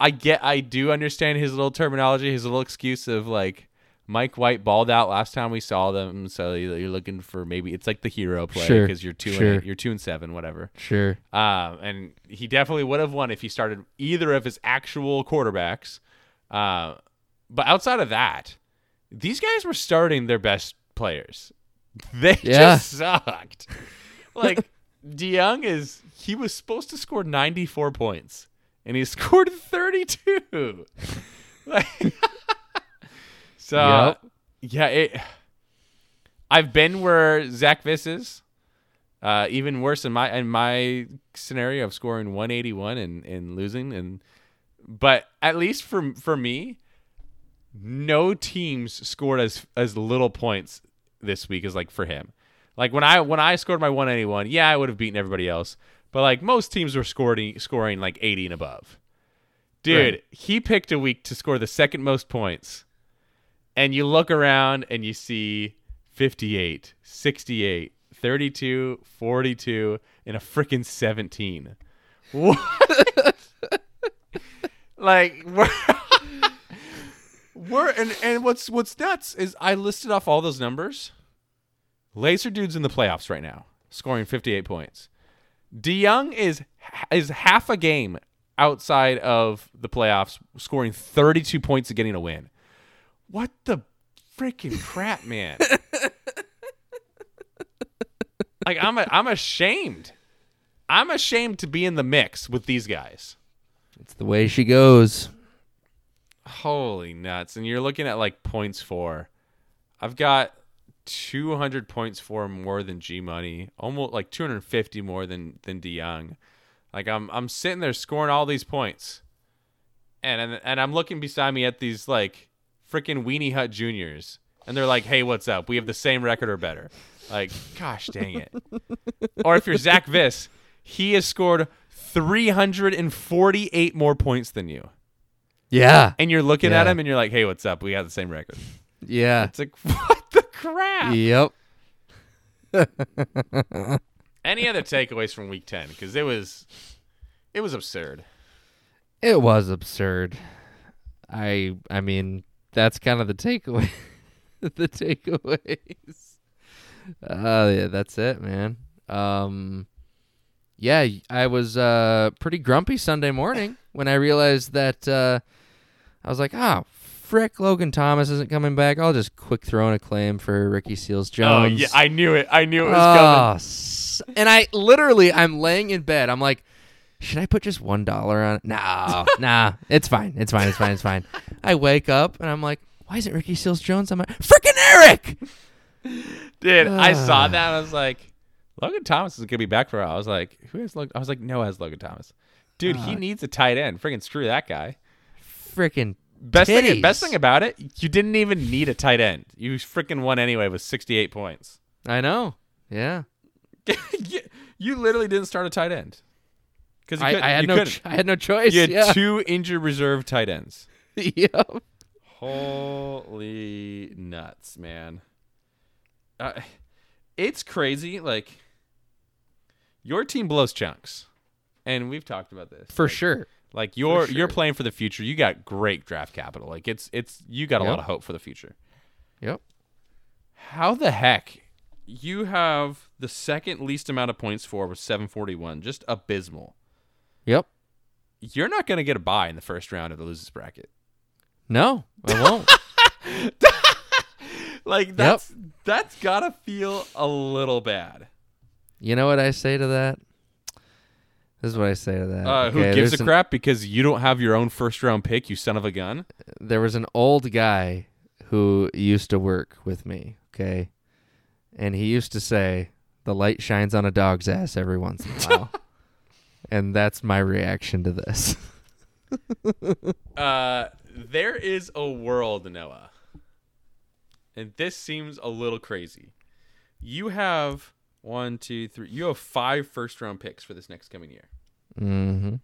I get, I do understand his little terminology, his little excuse of like Mike White balled out last time we saw them, so you're looking for maybe it's like the hero play Sure, because you're two sure. and eight, you're two and seven, whatever. Sure. Um, and he definitely would have won if he started either of his actual quarterbacks. Uh, but outside of that, these guys were starting their best players. They Yeah. just sucked. Like DeYoung is he was supposed to score 94 points and he scored 32. Like, so Yep. yeah, it I've been where Zach Viss is. Uh, even worse in my in my scenario of scoring 181 and, and losing and but at least for for me no teams scored as as little points this week as like for him like when i when i scored my 181 yeah i would have beaten everybody else but like most teams were scoring scoring like 80 and above. Dude Right. he picked a week to score the second most points. And you look around and you see 58 68 32 42 and a freaking 17 what? Like we're, we're and, and what's what's nuts is i listed off all those numbers. Laser dude's in the playoffs right now scoring 58 points DeYoung is is half a game outside of the playoffs scoring 32 points and getting a win what the freaking crap man like i'm a, i'm ashamed i'm ashamed to be in the mix with these guys It's the way she goes. Holy nuts! And you're looking at like points for. I've got 200 points for more than G Money, almost like 250 more than than DeYoung. Like I'm I'm sitting there scoring all these points, and and, and I'm looking beside me at these like freaking Weenie Hut Juniors, and they're like, "Hey, what's up? We have the same record or better." Like, gosh dang it! or if you're Zach Viss, he has scored 348 more points than you, Yeah. and you're looking at him and you're like, "Hey, what's up? We got the same record." Yeah. It's like, what the crap? Yep. Any other takeaways from Week 10? Because it was, it was absurd. It was absurd. I I mean, that's kind of the takeaway. the takeaways. Uh yeah, that's it, man. Um yeah, I was uh pretty grumpy Sunday morning when I realized that uh I was like, "Ah, frick, Logan Thomas isn't coming back. I'll just quick throw in a claim for Ricky Seals Jones." Oh yeah, I knew it. I knew it was Oh, coming. and I literally, I'm laying in bed. I'm like, should I put just one dollar on it? No, nah, it's fine. It's fine. It's fine. It's fine. I wake up and I'm like, why isn't Ricky Seals Jones on my freaking Eric? Dude, I saw Ah. that. and I was like, Logan Thomas is gonna be back for a while. I was like, who has Logan? I was like, Noah has Logan Thomas. Dude, he Ah. needs a tight end. Freaking screw that guy. Freaking Best thing, best thing about it, you didn't even need a tight end. You freaking won anyway with 68 points. I know. Yeah, you, you literally didn't start a tight end because I, I had no, ch- I had no choice. You had yeah. two injured reserve tight ends. yep. Holy nuts, man. Uh, it's crazy. Like, your team blows chunks. And we've talked about this. For Like- sure. Like you're For you're playing for the future. You got great draft capital. Like it's it's you got a Yep. lot of hope for the future. Yep. How the heck you have the second least amount of points for with 741? Just abysmal. Yep. You're not going to get a buy in the first round of the losers bracket. No, I won't. Like that's that's got to feel a little bad. you know what I say to that? This is what I say to that. Uh, who gives a an- crap because you don't have your own first round pick, you son of a gun? there was an old guy who used to work with me, okay? And he used to say, the light shines on a dog's ass every once in a while. and that's my reaction to this. Uh, there is a world, Noah, and this seems a little crazy. You have one, two, three. You have five first round picks for this next coming year. mm-hmm.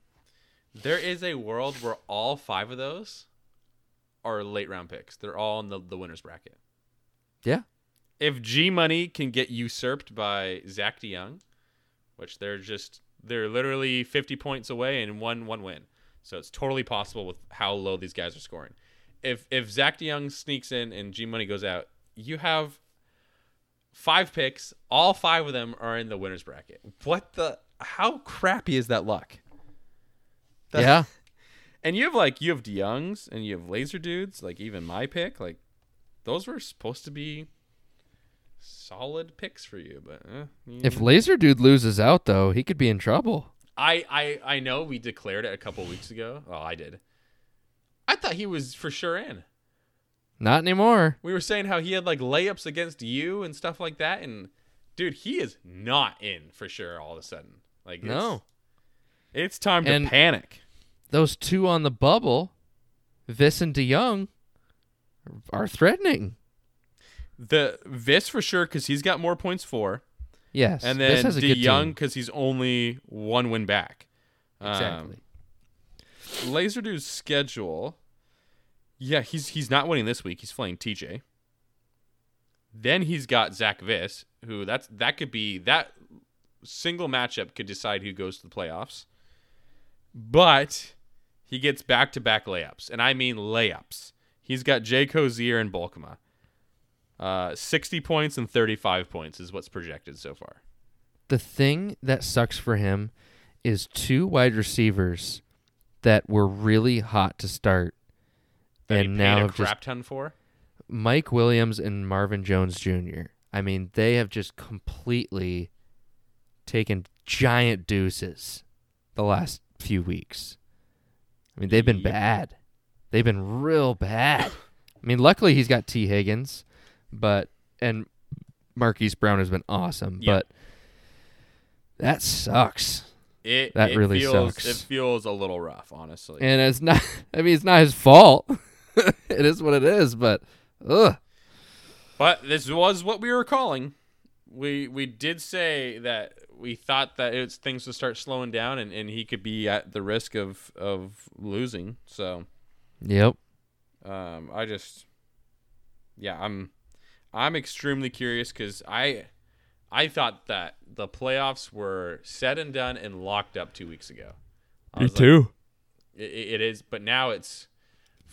There is a world where all five of those are late round picks. They're all in the, the winners bracket. Yeah. If G Money can get usurped by Zach DeYoung, which they're just they're literally 50 points away and one one win. So it's totally possible with how low these guys are scoring. If if Zach DeYoung sneaks in and G Money goes out, you have five picks. All five of them are in the winners bracket. What the? How crappy is that luck? Yeah. And you have like you have DeYoungs and you have Laser Dudes. Like even my pick, like those were supposed to be solid picks for you. But eh, you- If Laser Dude loses out, though, he could be in trouble. I, I I know we declared it a couple weeks ago. Oh, I did. I thought he was for sure in. Not anymore. We were saying how he had like layups against you and stuff like that, and dude, he is not in for sure. All of a sudden, like it's, No. it's time to panic. Those two on the bubble, Viss and DeYoung, are threatening. The Vis for sure because he's got more points for, Yes. and then DeYoung because he's only one win back. Um, Exactly. Laser Dude's schedule. Yeah, he's he's not winning this week. He's playing TJ. Then he's got Zach Viss, who that's that could be that single matchup could decide who goes to the playoffs. But he gets back to back layups, and I mean layups. He's got Jay Cozier and Bolkema. Uh, sixty points and thirty-five points is what's projected so far. the thing that sucks for him is two wide receivers that were really hot to start That and now a crap ton for. Mike Williams and Marvin Jones Jr. I mean, they have just completely taken giant deuces the last few weeks. I mean, they've been Yep. bad. they've been real bad. I mean, luckily he's got Tee Higgins, but and Marquise Brown has been awesome, but that sucks. It That it really feels, sucks. It feels a little rough, honestly. And it's not. I mean, it's not his fault. it is what it is. But ugh. But this was what we were calling. We we did say that we thought that it's things would start slowing down and, and he could be at the risk of, of losing. So Yep. um, I just yeah, I'm I'm extremely curious because I I thought that the playoffs were said and done and locked up two weeks ago. I was like, it, it is, but now it's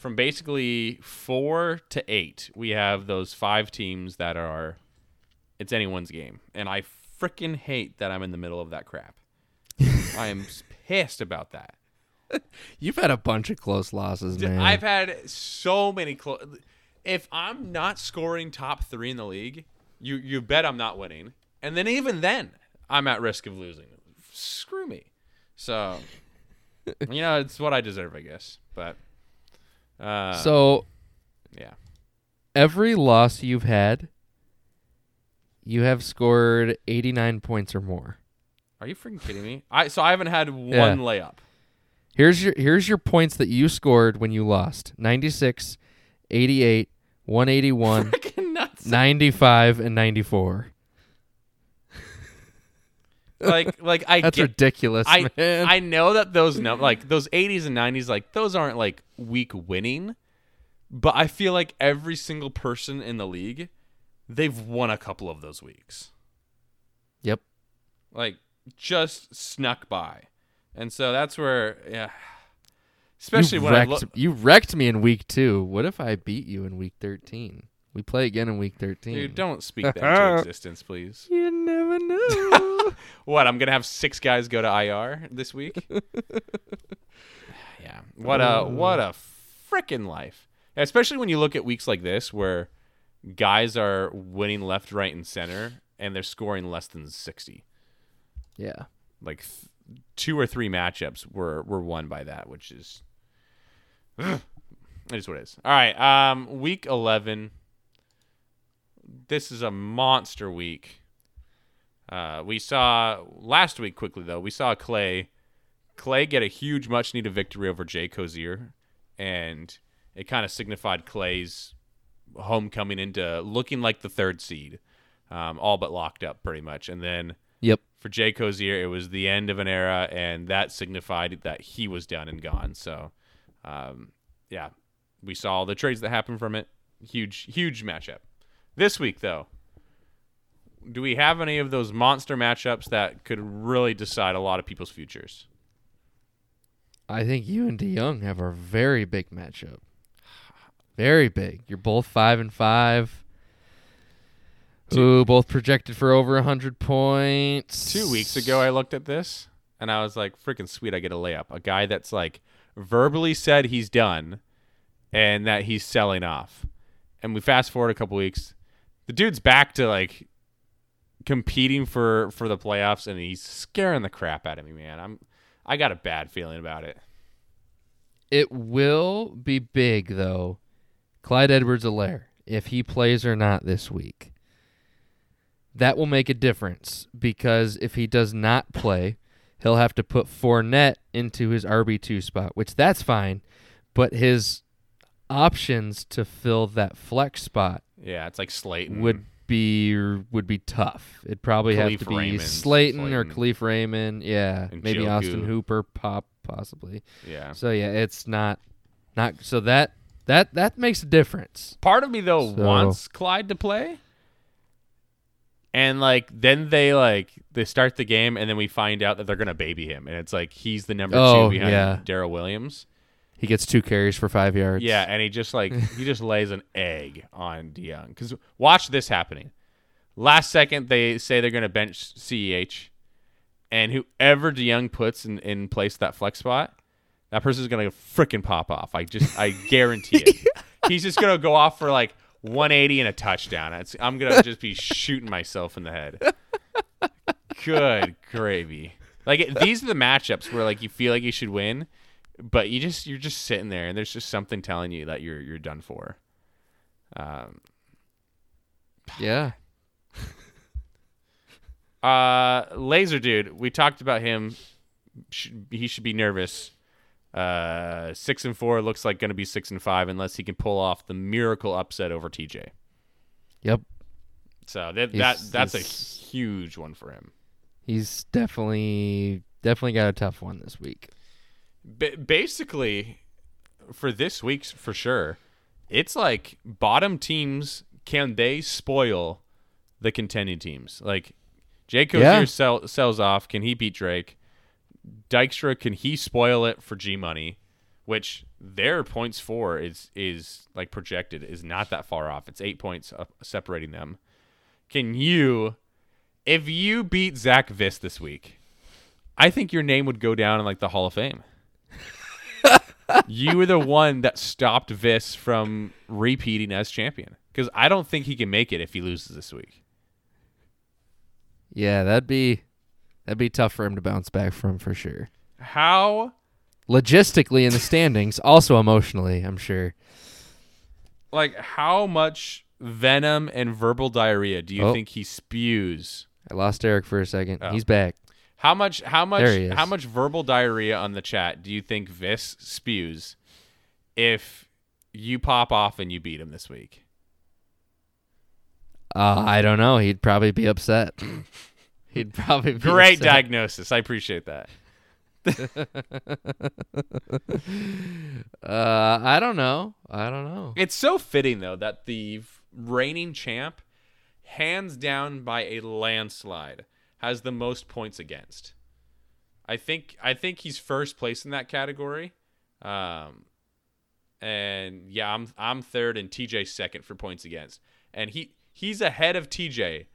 from basically four to eight. We have those five teams that are it's anyone's game, and I freaking hate that I'm in the middle of that crap. I am pissed about that. You've had a bunch of close losses, man. I've had so many close. If I'm not scoring top three in the league, you you bet I'm not winning, and then even then, I'm at risk of losing. Screw me. So, you know, it's what I deserve, I guess. But, uh, so yeah, every loss you've had, you have scored 89 points or more. are you freaking kidding me? I so I haven't had one Yeah. layup. Here's your here's your points that you scored when you lost. 96, 88, 181, 95 and 94. Like like I That's get, ridiculous, I man. I know that those num- like those 80s and 90s like those aren't like weak winning, but I feel like every single person in the league they've won a couple of those weeks. yep. Like just snuck by. And so that's where yeah especially you when wrecked, I look you wrecked me in week 2. What if I beat you in week 13? We play again in week 13. Dude, don't speak that into existence, please. You never know. What, I'm going to have 6 guys go to IR this week? yeah. What a what a freaking life. Especially when you look at weeks like this where guys are winning left, right and center and they're scoring less than 60. yeah. Like th- two or three matchups were were won by that, which is it is what it is. All right, um week 11 this is a monster week. Uh, we saw last week quickly though. We saw Clay Clay get a huge much needed victory over Jay Cozier and it kind of signified Clay's homecoming into looking like the third seed. Um, all but locked up pretty much. And then Yep. for Jay Cozier, it was the end of an era, and that signified that he was done and gone. So, um, yeah, we saw all the trades that happened from it. Huge, huge matchup. This week, though, do we have any of those monster matchups that could really decide a lot of people's futures? I think you and DeYoung have a very big matchup. Very big. You're both five and five. Ooh, both projected for over hundred points. Two weeks ago, I looked at this and I was like, freaking sweet, I get a layup. A guy that's like verbally said he's done and that he's selling off. And we fast forward a couple weeks, the dude's back to like competing for for the playoffs and he's scaring the crap out of me, man. I'm I got a bad feeling about it. It will be big though. Clyde Edwards-Helaire, if he plays or not this week. That will make a difference because if he does not play, he'll have to put Fournette into his RB2 spot, which that's fine, but his options to fill that flex spot Yeah, it's like Slayton. would be would be tough. It'd probably have to be Raymond, Slayton, or Slayton. Kalif Raymond, yeah, And maybe Njoku. Austin Hooper, pop possibly. yeah. So yeah, it's not not so that that that makes a difference. Part of me though So- wants Clyde to play. And like then they like they start the game and then we find out that they're gonna baby him and it's like he's the number Oh, two behind yeah. Darrel Williams. He gets two carries for five yards. Yeah, and he just like he just lays an egg on DeYoung. Because watch this happening. Last second they say they're gonna bench CEH, and whoever DeYoung puts in, in place that flex spot, that person's gonna freaking pop off. I just I guarantee it. He's just gonna go off for like 180 and a touchdown. It's, I'm gonna just be shooting myself in the head. Good gravy. Like these are the matchups where like you feel like you should win, but you just you're just sitting there, and there's just something telling you that you're you're done for. Um, Yeah. uh, Laser Dude, we talked about him. He should be nervous. Uh, six and four looks like going to be six and five unless he can pull off the miracle upset over TJ. Yep. So that that He's- that's a huge one for him. He's definitely definitely got a tough one this week. Ba basically, for this week's for sure, it's like bottom teams can they spoil the contending teams? Like Jake Yeah. Ozier sell, sells off. Can he beat Drake? Dykstra can he spoil it for G Money? Which their points for is is like projected is not that far off. It's eight points separating them. Can you, if you beat Zach Viss this week, I think your name would go down in like the Hall of Fame. You were the one that stopped Viss from repeating as champion because I don't think he can make it if he loses this week. Yeah, that'd be that'd be tough for him to bounce back from for sure. How Logistically in the standings, also emotionally, I'm sure. like how much venom and verbal diarrhea do you Oh. think he spews? I lost Eric for a second. Oh. He's back. How much how much There he is. how much verbal diarrhea on the chat do you think Vis spews if you pop off and you beat him this week? Uh, I don't know. He'd probably be upset. He'd probably be Great upset. diagnosis. I appreciate that. Uh, I don't know. I don't know. It's so fitting though that the reigning champ, hands down by a landslide, has the most points against. I think I think he's first place in that category. Um, and yeah, I'm I'm third and TJ second for points against. And he he's ahead of TJ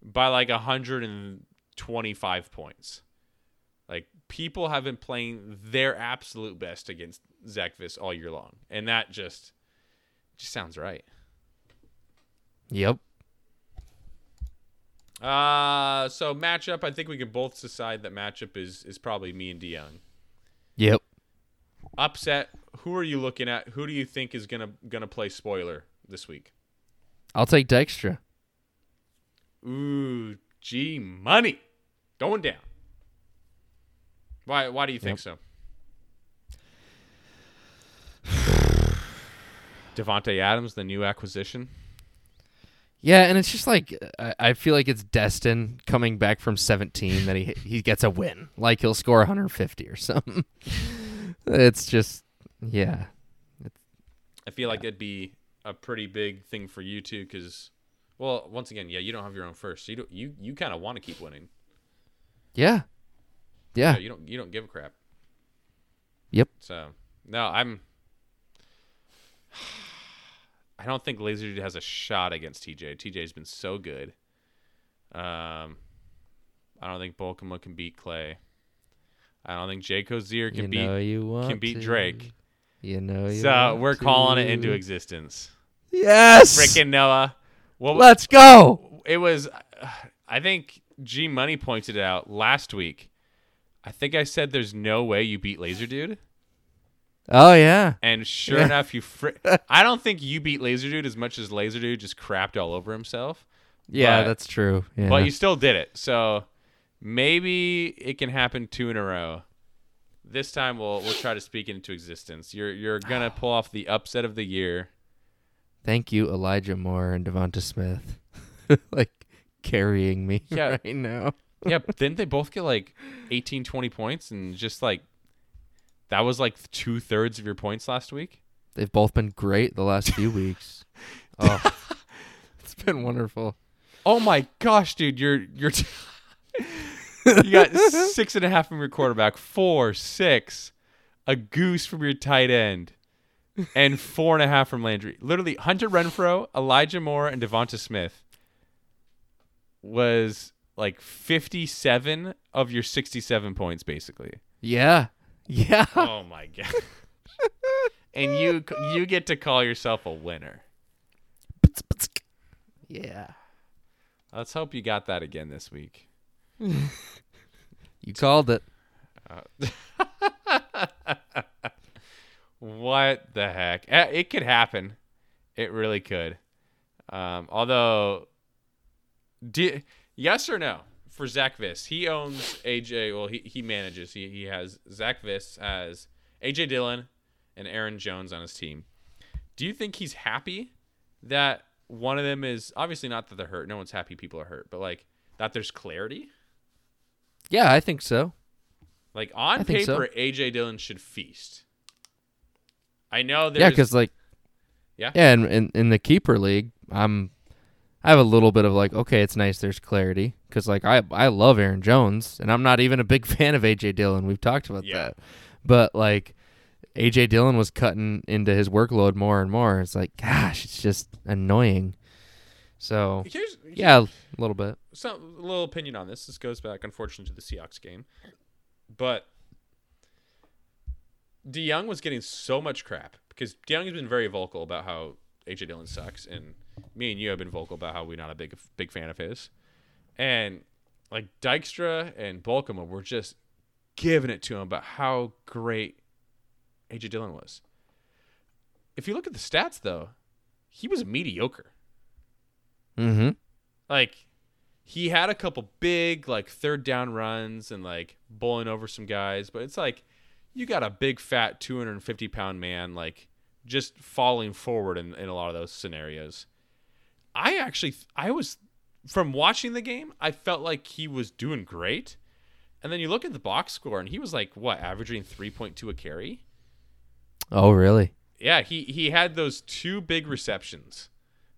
by like 125 points. Like people have been playing their absolute best against Zach Viss all year long, and that just just sounds right. Yep. Uh so matchup. I think we can both decide that matchup is is probably me and DeYoung. Yep. Upset. Who are you looking at? Who do you think is gonna gonna play spoiler this week? I'll take Dykstra. Ooh, G money going down. Why? Why do you think so? Davante Adams, the new acquisition. Yeah, and it's just like I, I feel like it's destined coming back from 17 that he he gets a win. Like he'll score 150 or something. it's just yeah. It's, I feel like it'd be a pretty big thing for you too, because, well, once again, yeah, you don't have your own first. So you don't, you you kind of want to keep winning. Yeah. Yeah. Yeah, you don't you don't give a crap. Yep. So no, I'm. I don't think Laser Dude has a shot against TJ. TJ's been so good. Um, I don't think Bolkema can beat Clay. I don't think Jake Ozier can you beat know you want can beat to. Drake. You know you So we're calling it into existence. Yes. Frickin' Noah. Well, Let's go. it was I think G Money pointed it out last week. I think I said there's no way you beat Laser Dude, Oh yeah. and sure Yeah. enough, you. Fr- I don't think you beat Laser Dude as much as Laser Dude just crapped all over himself. Yeah, But- that's true. Yeah. But you still did it, so maybe it can happen two in a row. This time we'll we'll try to speak it into existence. You're you're gonna pull off the upset of the year. Thank you, Elijah Moore and Devonta Smith, like carrying me Yeah. right now. yeah, didn't they both get like 18, 20 points and just like that was like two thirds of your points last week? They've both been great the last few weeks. Oh, oh. it's been wonderful. Oh my gosh, dude, you're you're t- you got six and a half from your quarterback, four, six, a goose from your tight end, and four and a half from Landry. Literally, Hunter Renfrow, Elijah Moore, and Devonta Smith was like fifty-seven of your sixty-seven points, basically. Yeah, yeah. Oh my god! and you you get to call yourself a winner. yeah. Let's hope you got that again this week. You called it. Uh, What the heck? Eh, It could happen. It really could. Um, although, do, yes or no for Zach Viss? He owns AJ. Well, he, he manages. He he has Zach Viss has AJ Dillon and Aaron Jones on his team. Do you think he's happy that one of them is obviously not that they're hurt? No one's happy people are hurt, but like that there's clarity. Yeah, I think so. Like on think so. paper, AJ Dillon should feast. I know there's Yeah, because like, Yeah. yeah, and in, in the keeper league, I'm, I have a little bit of like, okay, it's nice there's clarity because like I I love Aaron Jones and I'm not even a big fan of AJ Dillon. We've talked about Yeah. that, but like, AJ Dillon was cutting into his workload more and more. It's like, gosh, it's just annoying. So here's yeah, a little bit. some a little opinion on this. This goes back, unfortunately, to the Seahawks game, but DeYoung was getting so much crap because DeYoung has been very vocal about how AJ Dillon sucks, and me and you have been vocal about how we're not a big big fan of his, and like Dykstra and Bolkema were just giving it to him about how great AJ Dillon was. If you look at the stats, though, he was mediocre. Mm-hmm. like he had a couple big like third down runs and like bowling over some guys but it's like you got a big fat 250 pound man like just falling forward in, in a lot of those scenarios i actually i was from watching the game i felt like he was doing great and then you look at the box score and he was like what averaging 3.2 a carry Oh, really? yeah, he he had those two big receptions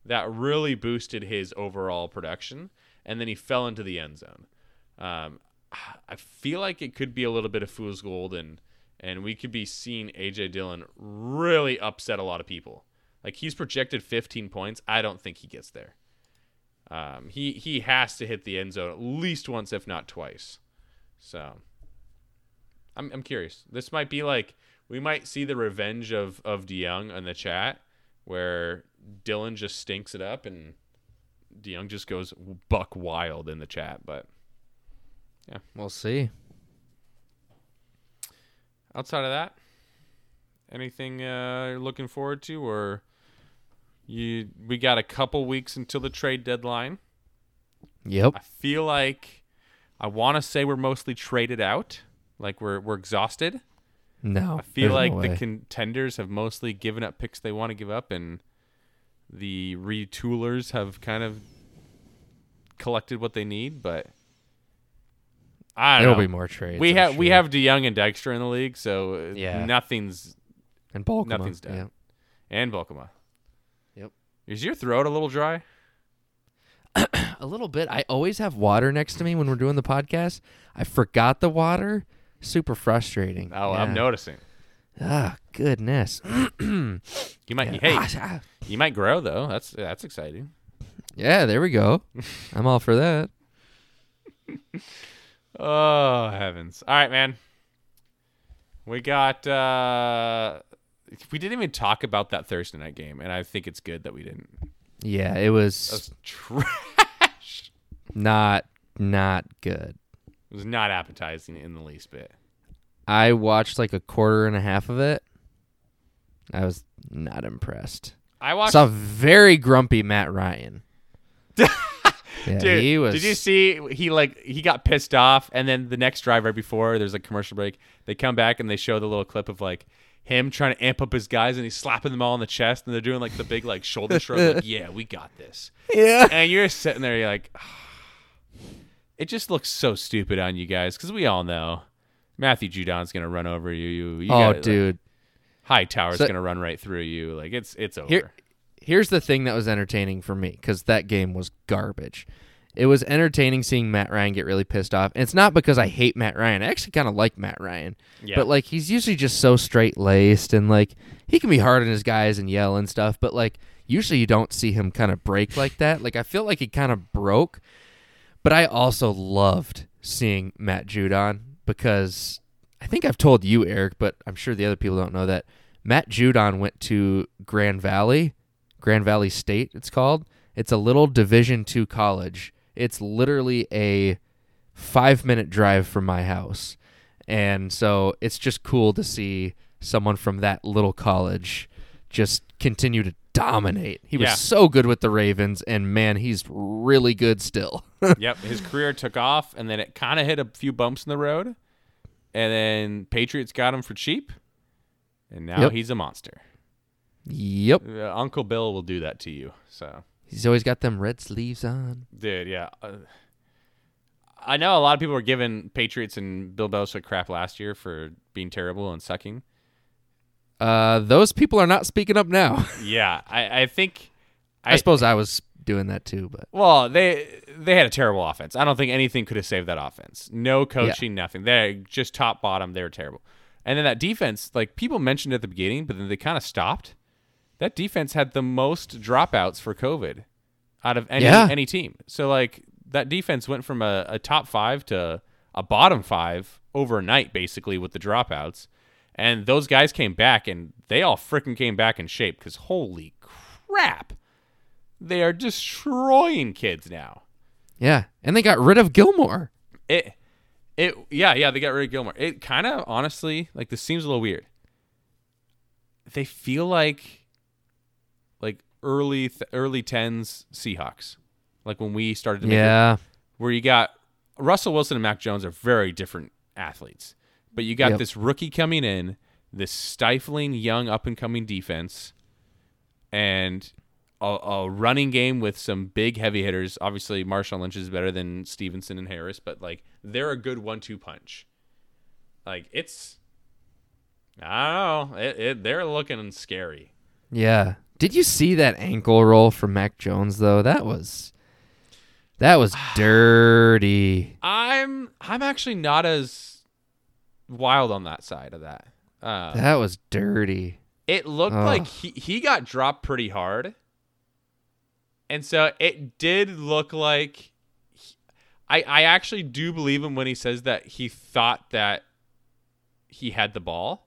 that really boosted his overall production, and then he fell into the end zone. Um, I feel like it could be a little bit of fool's gold, and and we could be seeing AJ Dillon really upset a lot of people. Like he's projected 15 points. I don't think he gets there. Um, he he has to hit the end zone at least once, if not twice. So I'm I'm curious. This might be like we might see the revenge of of DeYoung in the chat, where Dillon just stinks it up and DeYoung just goes buck wild in the chat. But yeah, We'll see. outside of that, anything uh, you're looking forward to, or you we got a couple weeks until the trade deadline. Yep. I feel like I want to say we're mostly traded out, like we're we're exhausted. No. I feel like no the contenders have mostly given up picks they want to give up, and the retoolers have kind of collected what they need. But I don't There'll know. be more trades. we have we have DeYoung and Dexter in the league, so uh, Yeah. nothing's and Bolkema. nothing's done. Yeah. and Volkema. Is your throat a little dry? A little bit. I always have water next to me when we're doing the podcast. I forgot the water. Super frustrating. Oh, yeah. I'm noticing. Ah, goodness. You might Yeah. hey, Ah, ah. you might grow though. That's that's exciting. Yeah, there we go. I'm all for that. Oh heavens! All right, man. We got. uh We didn't even talk about that Thursday night game, and I think it's good that we didn't. Yeah, it was That's trash. not not good. It was not appetizing in the least bit. I watched like a quarter and a half of it. I was not impressed. I watched. Saw very grumpy Matt Ryan. yeah, Dude, he was. did you see he like he got pissed off, and then the next drive right before there's a commercial break. They come back and they show the little clip of like him trying to amp up his guys, and he's slapping them all in the chest, and they're doing like the big like shoulder shrug, like yeah, we got this. Yeah. and you're sitting there, you're like, it just looks so stupid on you guys because we all know Matthew Judon's gonna run over you. You, you Oh, got, dude. Hightower's So- gonna run right through you. Like it's it's over. Here, here's the thing that was entertaining for me because that game was garbage. It was entertaining seeing Matt Ryan get really pissed off. And it's not because I hate Matt Ryan. I actually kind of like Matt Ryan. yeah. But like he's usually just so straight laced and like he can be hard on his guys and yell and stuff. But like usually you don't see him kind of break like that. Like I feel like he kind of broke. But I also loved seeing Matt Judon because I think I've told you, Eric, but I'm sure the other people don't know that Matt Judon went to Grand Valley, Grand Valley State, it's called. It's a little Division two college. It's literally a five minute drive from my house. And so it's just cool to see someone from that little college just continue to dominate. He was Yeah. so good with the Ravens, and man, he's really good still. yep, his career took off, and then it kind of hit a few bumps in the road, and then Patriots got him for cheap, and now Yep. he's a monster. yep. Uh, Uncle Bill will do that to you. So, He's always got them red sleeves on. dude, yeah. Uh, I know a lot of people were giving Patriots and Bill Belichick crap last year for being terrible and sucking. Uh, those people are not speaking up now. Yeah, I, I think. I, suppose I was doing that too, but Well, they they had a terrible offense. I don't think anything could have saved that offense. No coaching, nothing. They just top bottom. They were terrible. And then that defense, like people mentioned at the beginning, but then they kind of stopped. That defense had the most dropouts for COVID out of any Yeah. any team. So like that defense went from a, a top five to a bottom five overnight, basically with the dropouts. And those guys came back, and they all freaking came back in shape because holy crap, they are destroying kids now. yeah, and they got rid of Gilmore. It, it, yeah, yeah. They got rid of Gilmore. It kind of, honestly, like this seems a little weird. They feel like, like early, th- early tens Seahawks, like when we started to make it, Yeah, where you got Russell Wilson and Mac Jones are very different athletes, but you got Yep. this rookie coming in, this stifling young up and coming defense, and a, a running game with some big heavy hitters. Obviously, Marshawn Lynch is better than Stevenson and Harris, but like they're a good one-two punch. Like it's, I don't know, it, it, they're looking scary. yeah. Did you see that ankle roll from Mac Jones though? That was that was dirty. I'm I'm actually not as wild on that side of that. Uh, That was dirty. it looked Ugh. like he, he got dropped pretty hard. And so it did look like he- I I actually do believe him when he says that he thought that he had the ball.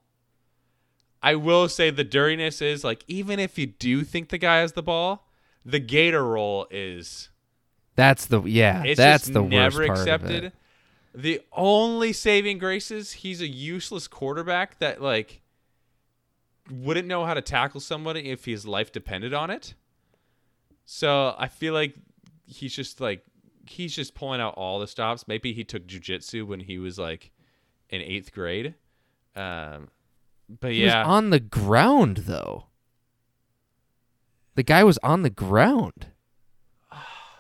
I will say the dirtiness is like even if you do think the guy has the ball, the gator roll is That's the yeah. it's that's the never worst part accepted. The only saving grace is he's a useless quarterback that like wouldn't know how to tackle somebody if his life depended on it. So I feel like he's just like he's just pulling out all the stops. Maybe he took jujitsu when he was like in eighth grade. Um, but He yeah, was on the ground though. The guy was on the ground.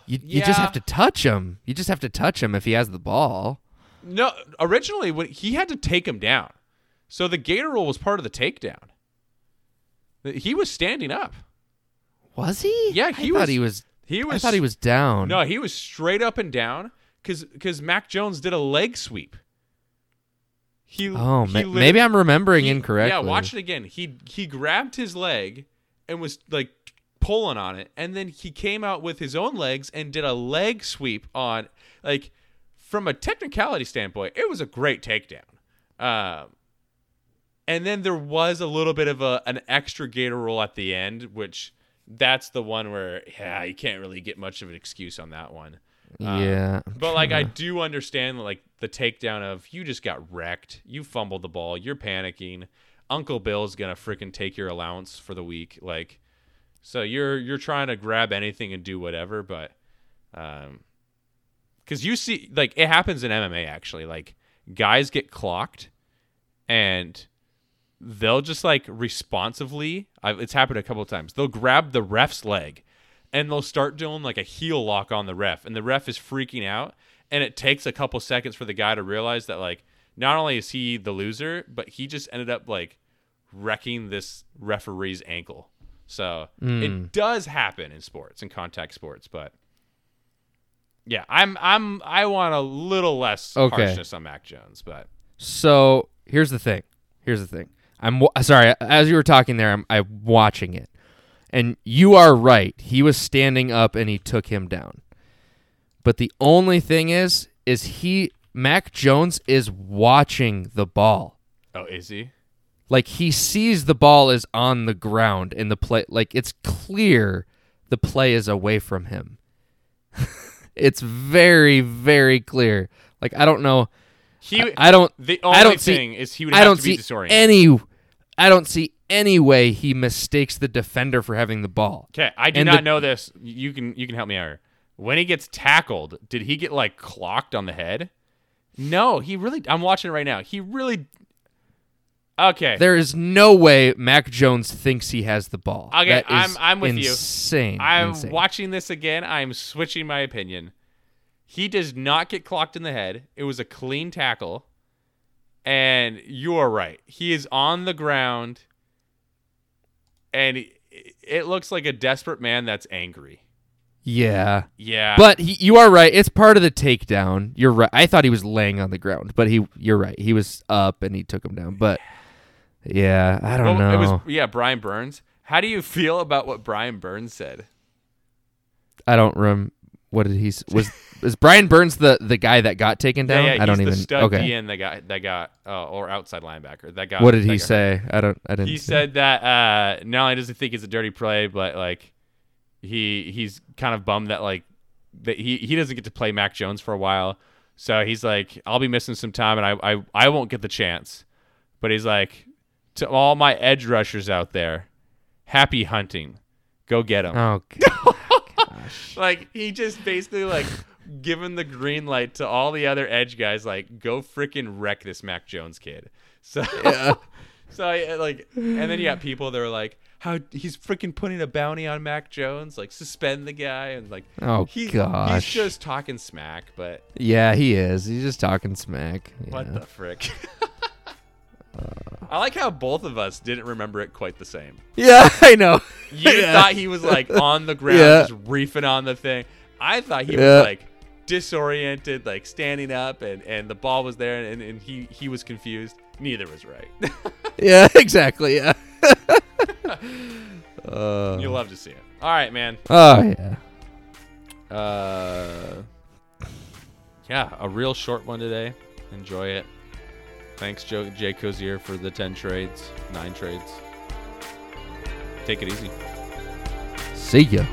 You you just have to touch him. You just have to touch him if he has the ball. no. Originally, when he had to take him down, so the gator roll was part of the takedown. He was standing up. Was he? Yeah, I he thought he was. He was. I thought he was down. No, he was straight up and down because because Mac Jones did a leg sweep. He Oh, he ma- maybe I'm remembering he- incorrectly. Yeah, watch it again. He he grabbed his leg and was like pulling on it, and then he came out with his own legs and did a leg sweep on like from a technicality standpoint, it was a great takedown. Um, and then there was a little bit of a an extra gator roll at the end, which that's the one where yeah, you can't really get much of an excuse on that one. Um, yeah, But like I do understand like the takedown of you just got wrecked. You fumbled the ball. You're panicking. Uncle Bill's gonna freaking take your allowance for the week. Like, so you're you're trying to grab anything and do whatever, but um, because you see like it happens in MMA actually. Like guys get clocked, and they'll just like responsively. I've, it's happened a couple times. They'll grab the ref's leg and they'll start doing like a heel lock on the ref and the ref is freaking out and it takes a couple seconds for the guy to realize that like not only is he the loser but he just ended up like wrecking this referee's ankle so Mm. it does happen in sports in contact sports but yeah i'm i'm i want a little less Okay. harshness on mac jones but So here's the thing. Here's the thing. I'm wa- sorry. As you were talking there, I'm, I'm watching it, and you are right. He was standing up and he took him down. But the only thing is, is he Mac Jones is watching the ball. oh is he Like he sees the ball is on the ground in the play. Like it's clear the play is away from him. it's very, very clear. Like I don't know. he I, I don't. the I only don't see- thing is he would I have don't to be see disoriented any I don't see any way he mistakes the defender for having the ball. Okay, I do And not the- know this. You can you can help me out here. When he gets tackled, did he get like clocked on the head? No, he really. I'm watching it right now. He really. Okay. There is no way Mac Jones thinks he has the ball. Okay, That I'm- I'm with you. insane, I'm insane. watching this again. I'm switching my opinion. He does not get clocked in the head. It was a clean tackle. And you are right. He is on the ground. And it looks like a desperate man that's angry. Yeah. Yeah. But he, you are right. It's part of the takedown. You're right. I thought he was laying on the ground, but he you're right. He was up and he took him down. But yeah, I don't Well, know. It was yeah, Brian Burns. How do you feel about what Brian Burns said? I don't rem. What did he was is Brian Burns the the guy that got taken down? Yeah, yeah, I don't he's even. the stud okay. DN that got that got uh, or outside linebacker that got. What did he got hurt. say? I don't. I didn't. He said that uh, not only does he think it's a dirty play, but like he he's kind of bummed that like that he he doesn't get to play Mac Jones for a while. So he's like, I'll be missing some time, and I I, I won't get the chance. But he's like, to all my edge rushers out there, happy hunting, go get them. Oh God. like he just basically like given the green light to all the other edge guys like go freaking wreck this Mac Jones kid. So Yeah. so I, like and then you got people that are like how he's freaking putting a bounty on Mac Jones like suspend the guy and like Oh, he, gosh. he's just talking smack but yeah, he is. He's just talking smack. what Yeah. the frick I like how both of us didn't remember it quite the same. Yeah, I know. You Yeah. thought he was like on the ground, Yeah. just reefing on the thing. I thought he was like disoriented, like standing up, and, and the ball was there, and, and he he was confused. Neither was right. Yeah, exactly. Yeah. Uh, You'll love to see it. All right, man. oh yeah. Uh, yeah, a real short one today. Enjoy it. Thanks, Joe Jay Cozier, for the ten trades, nine trades. Take it easy. See ya.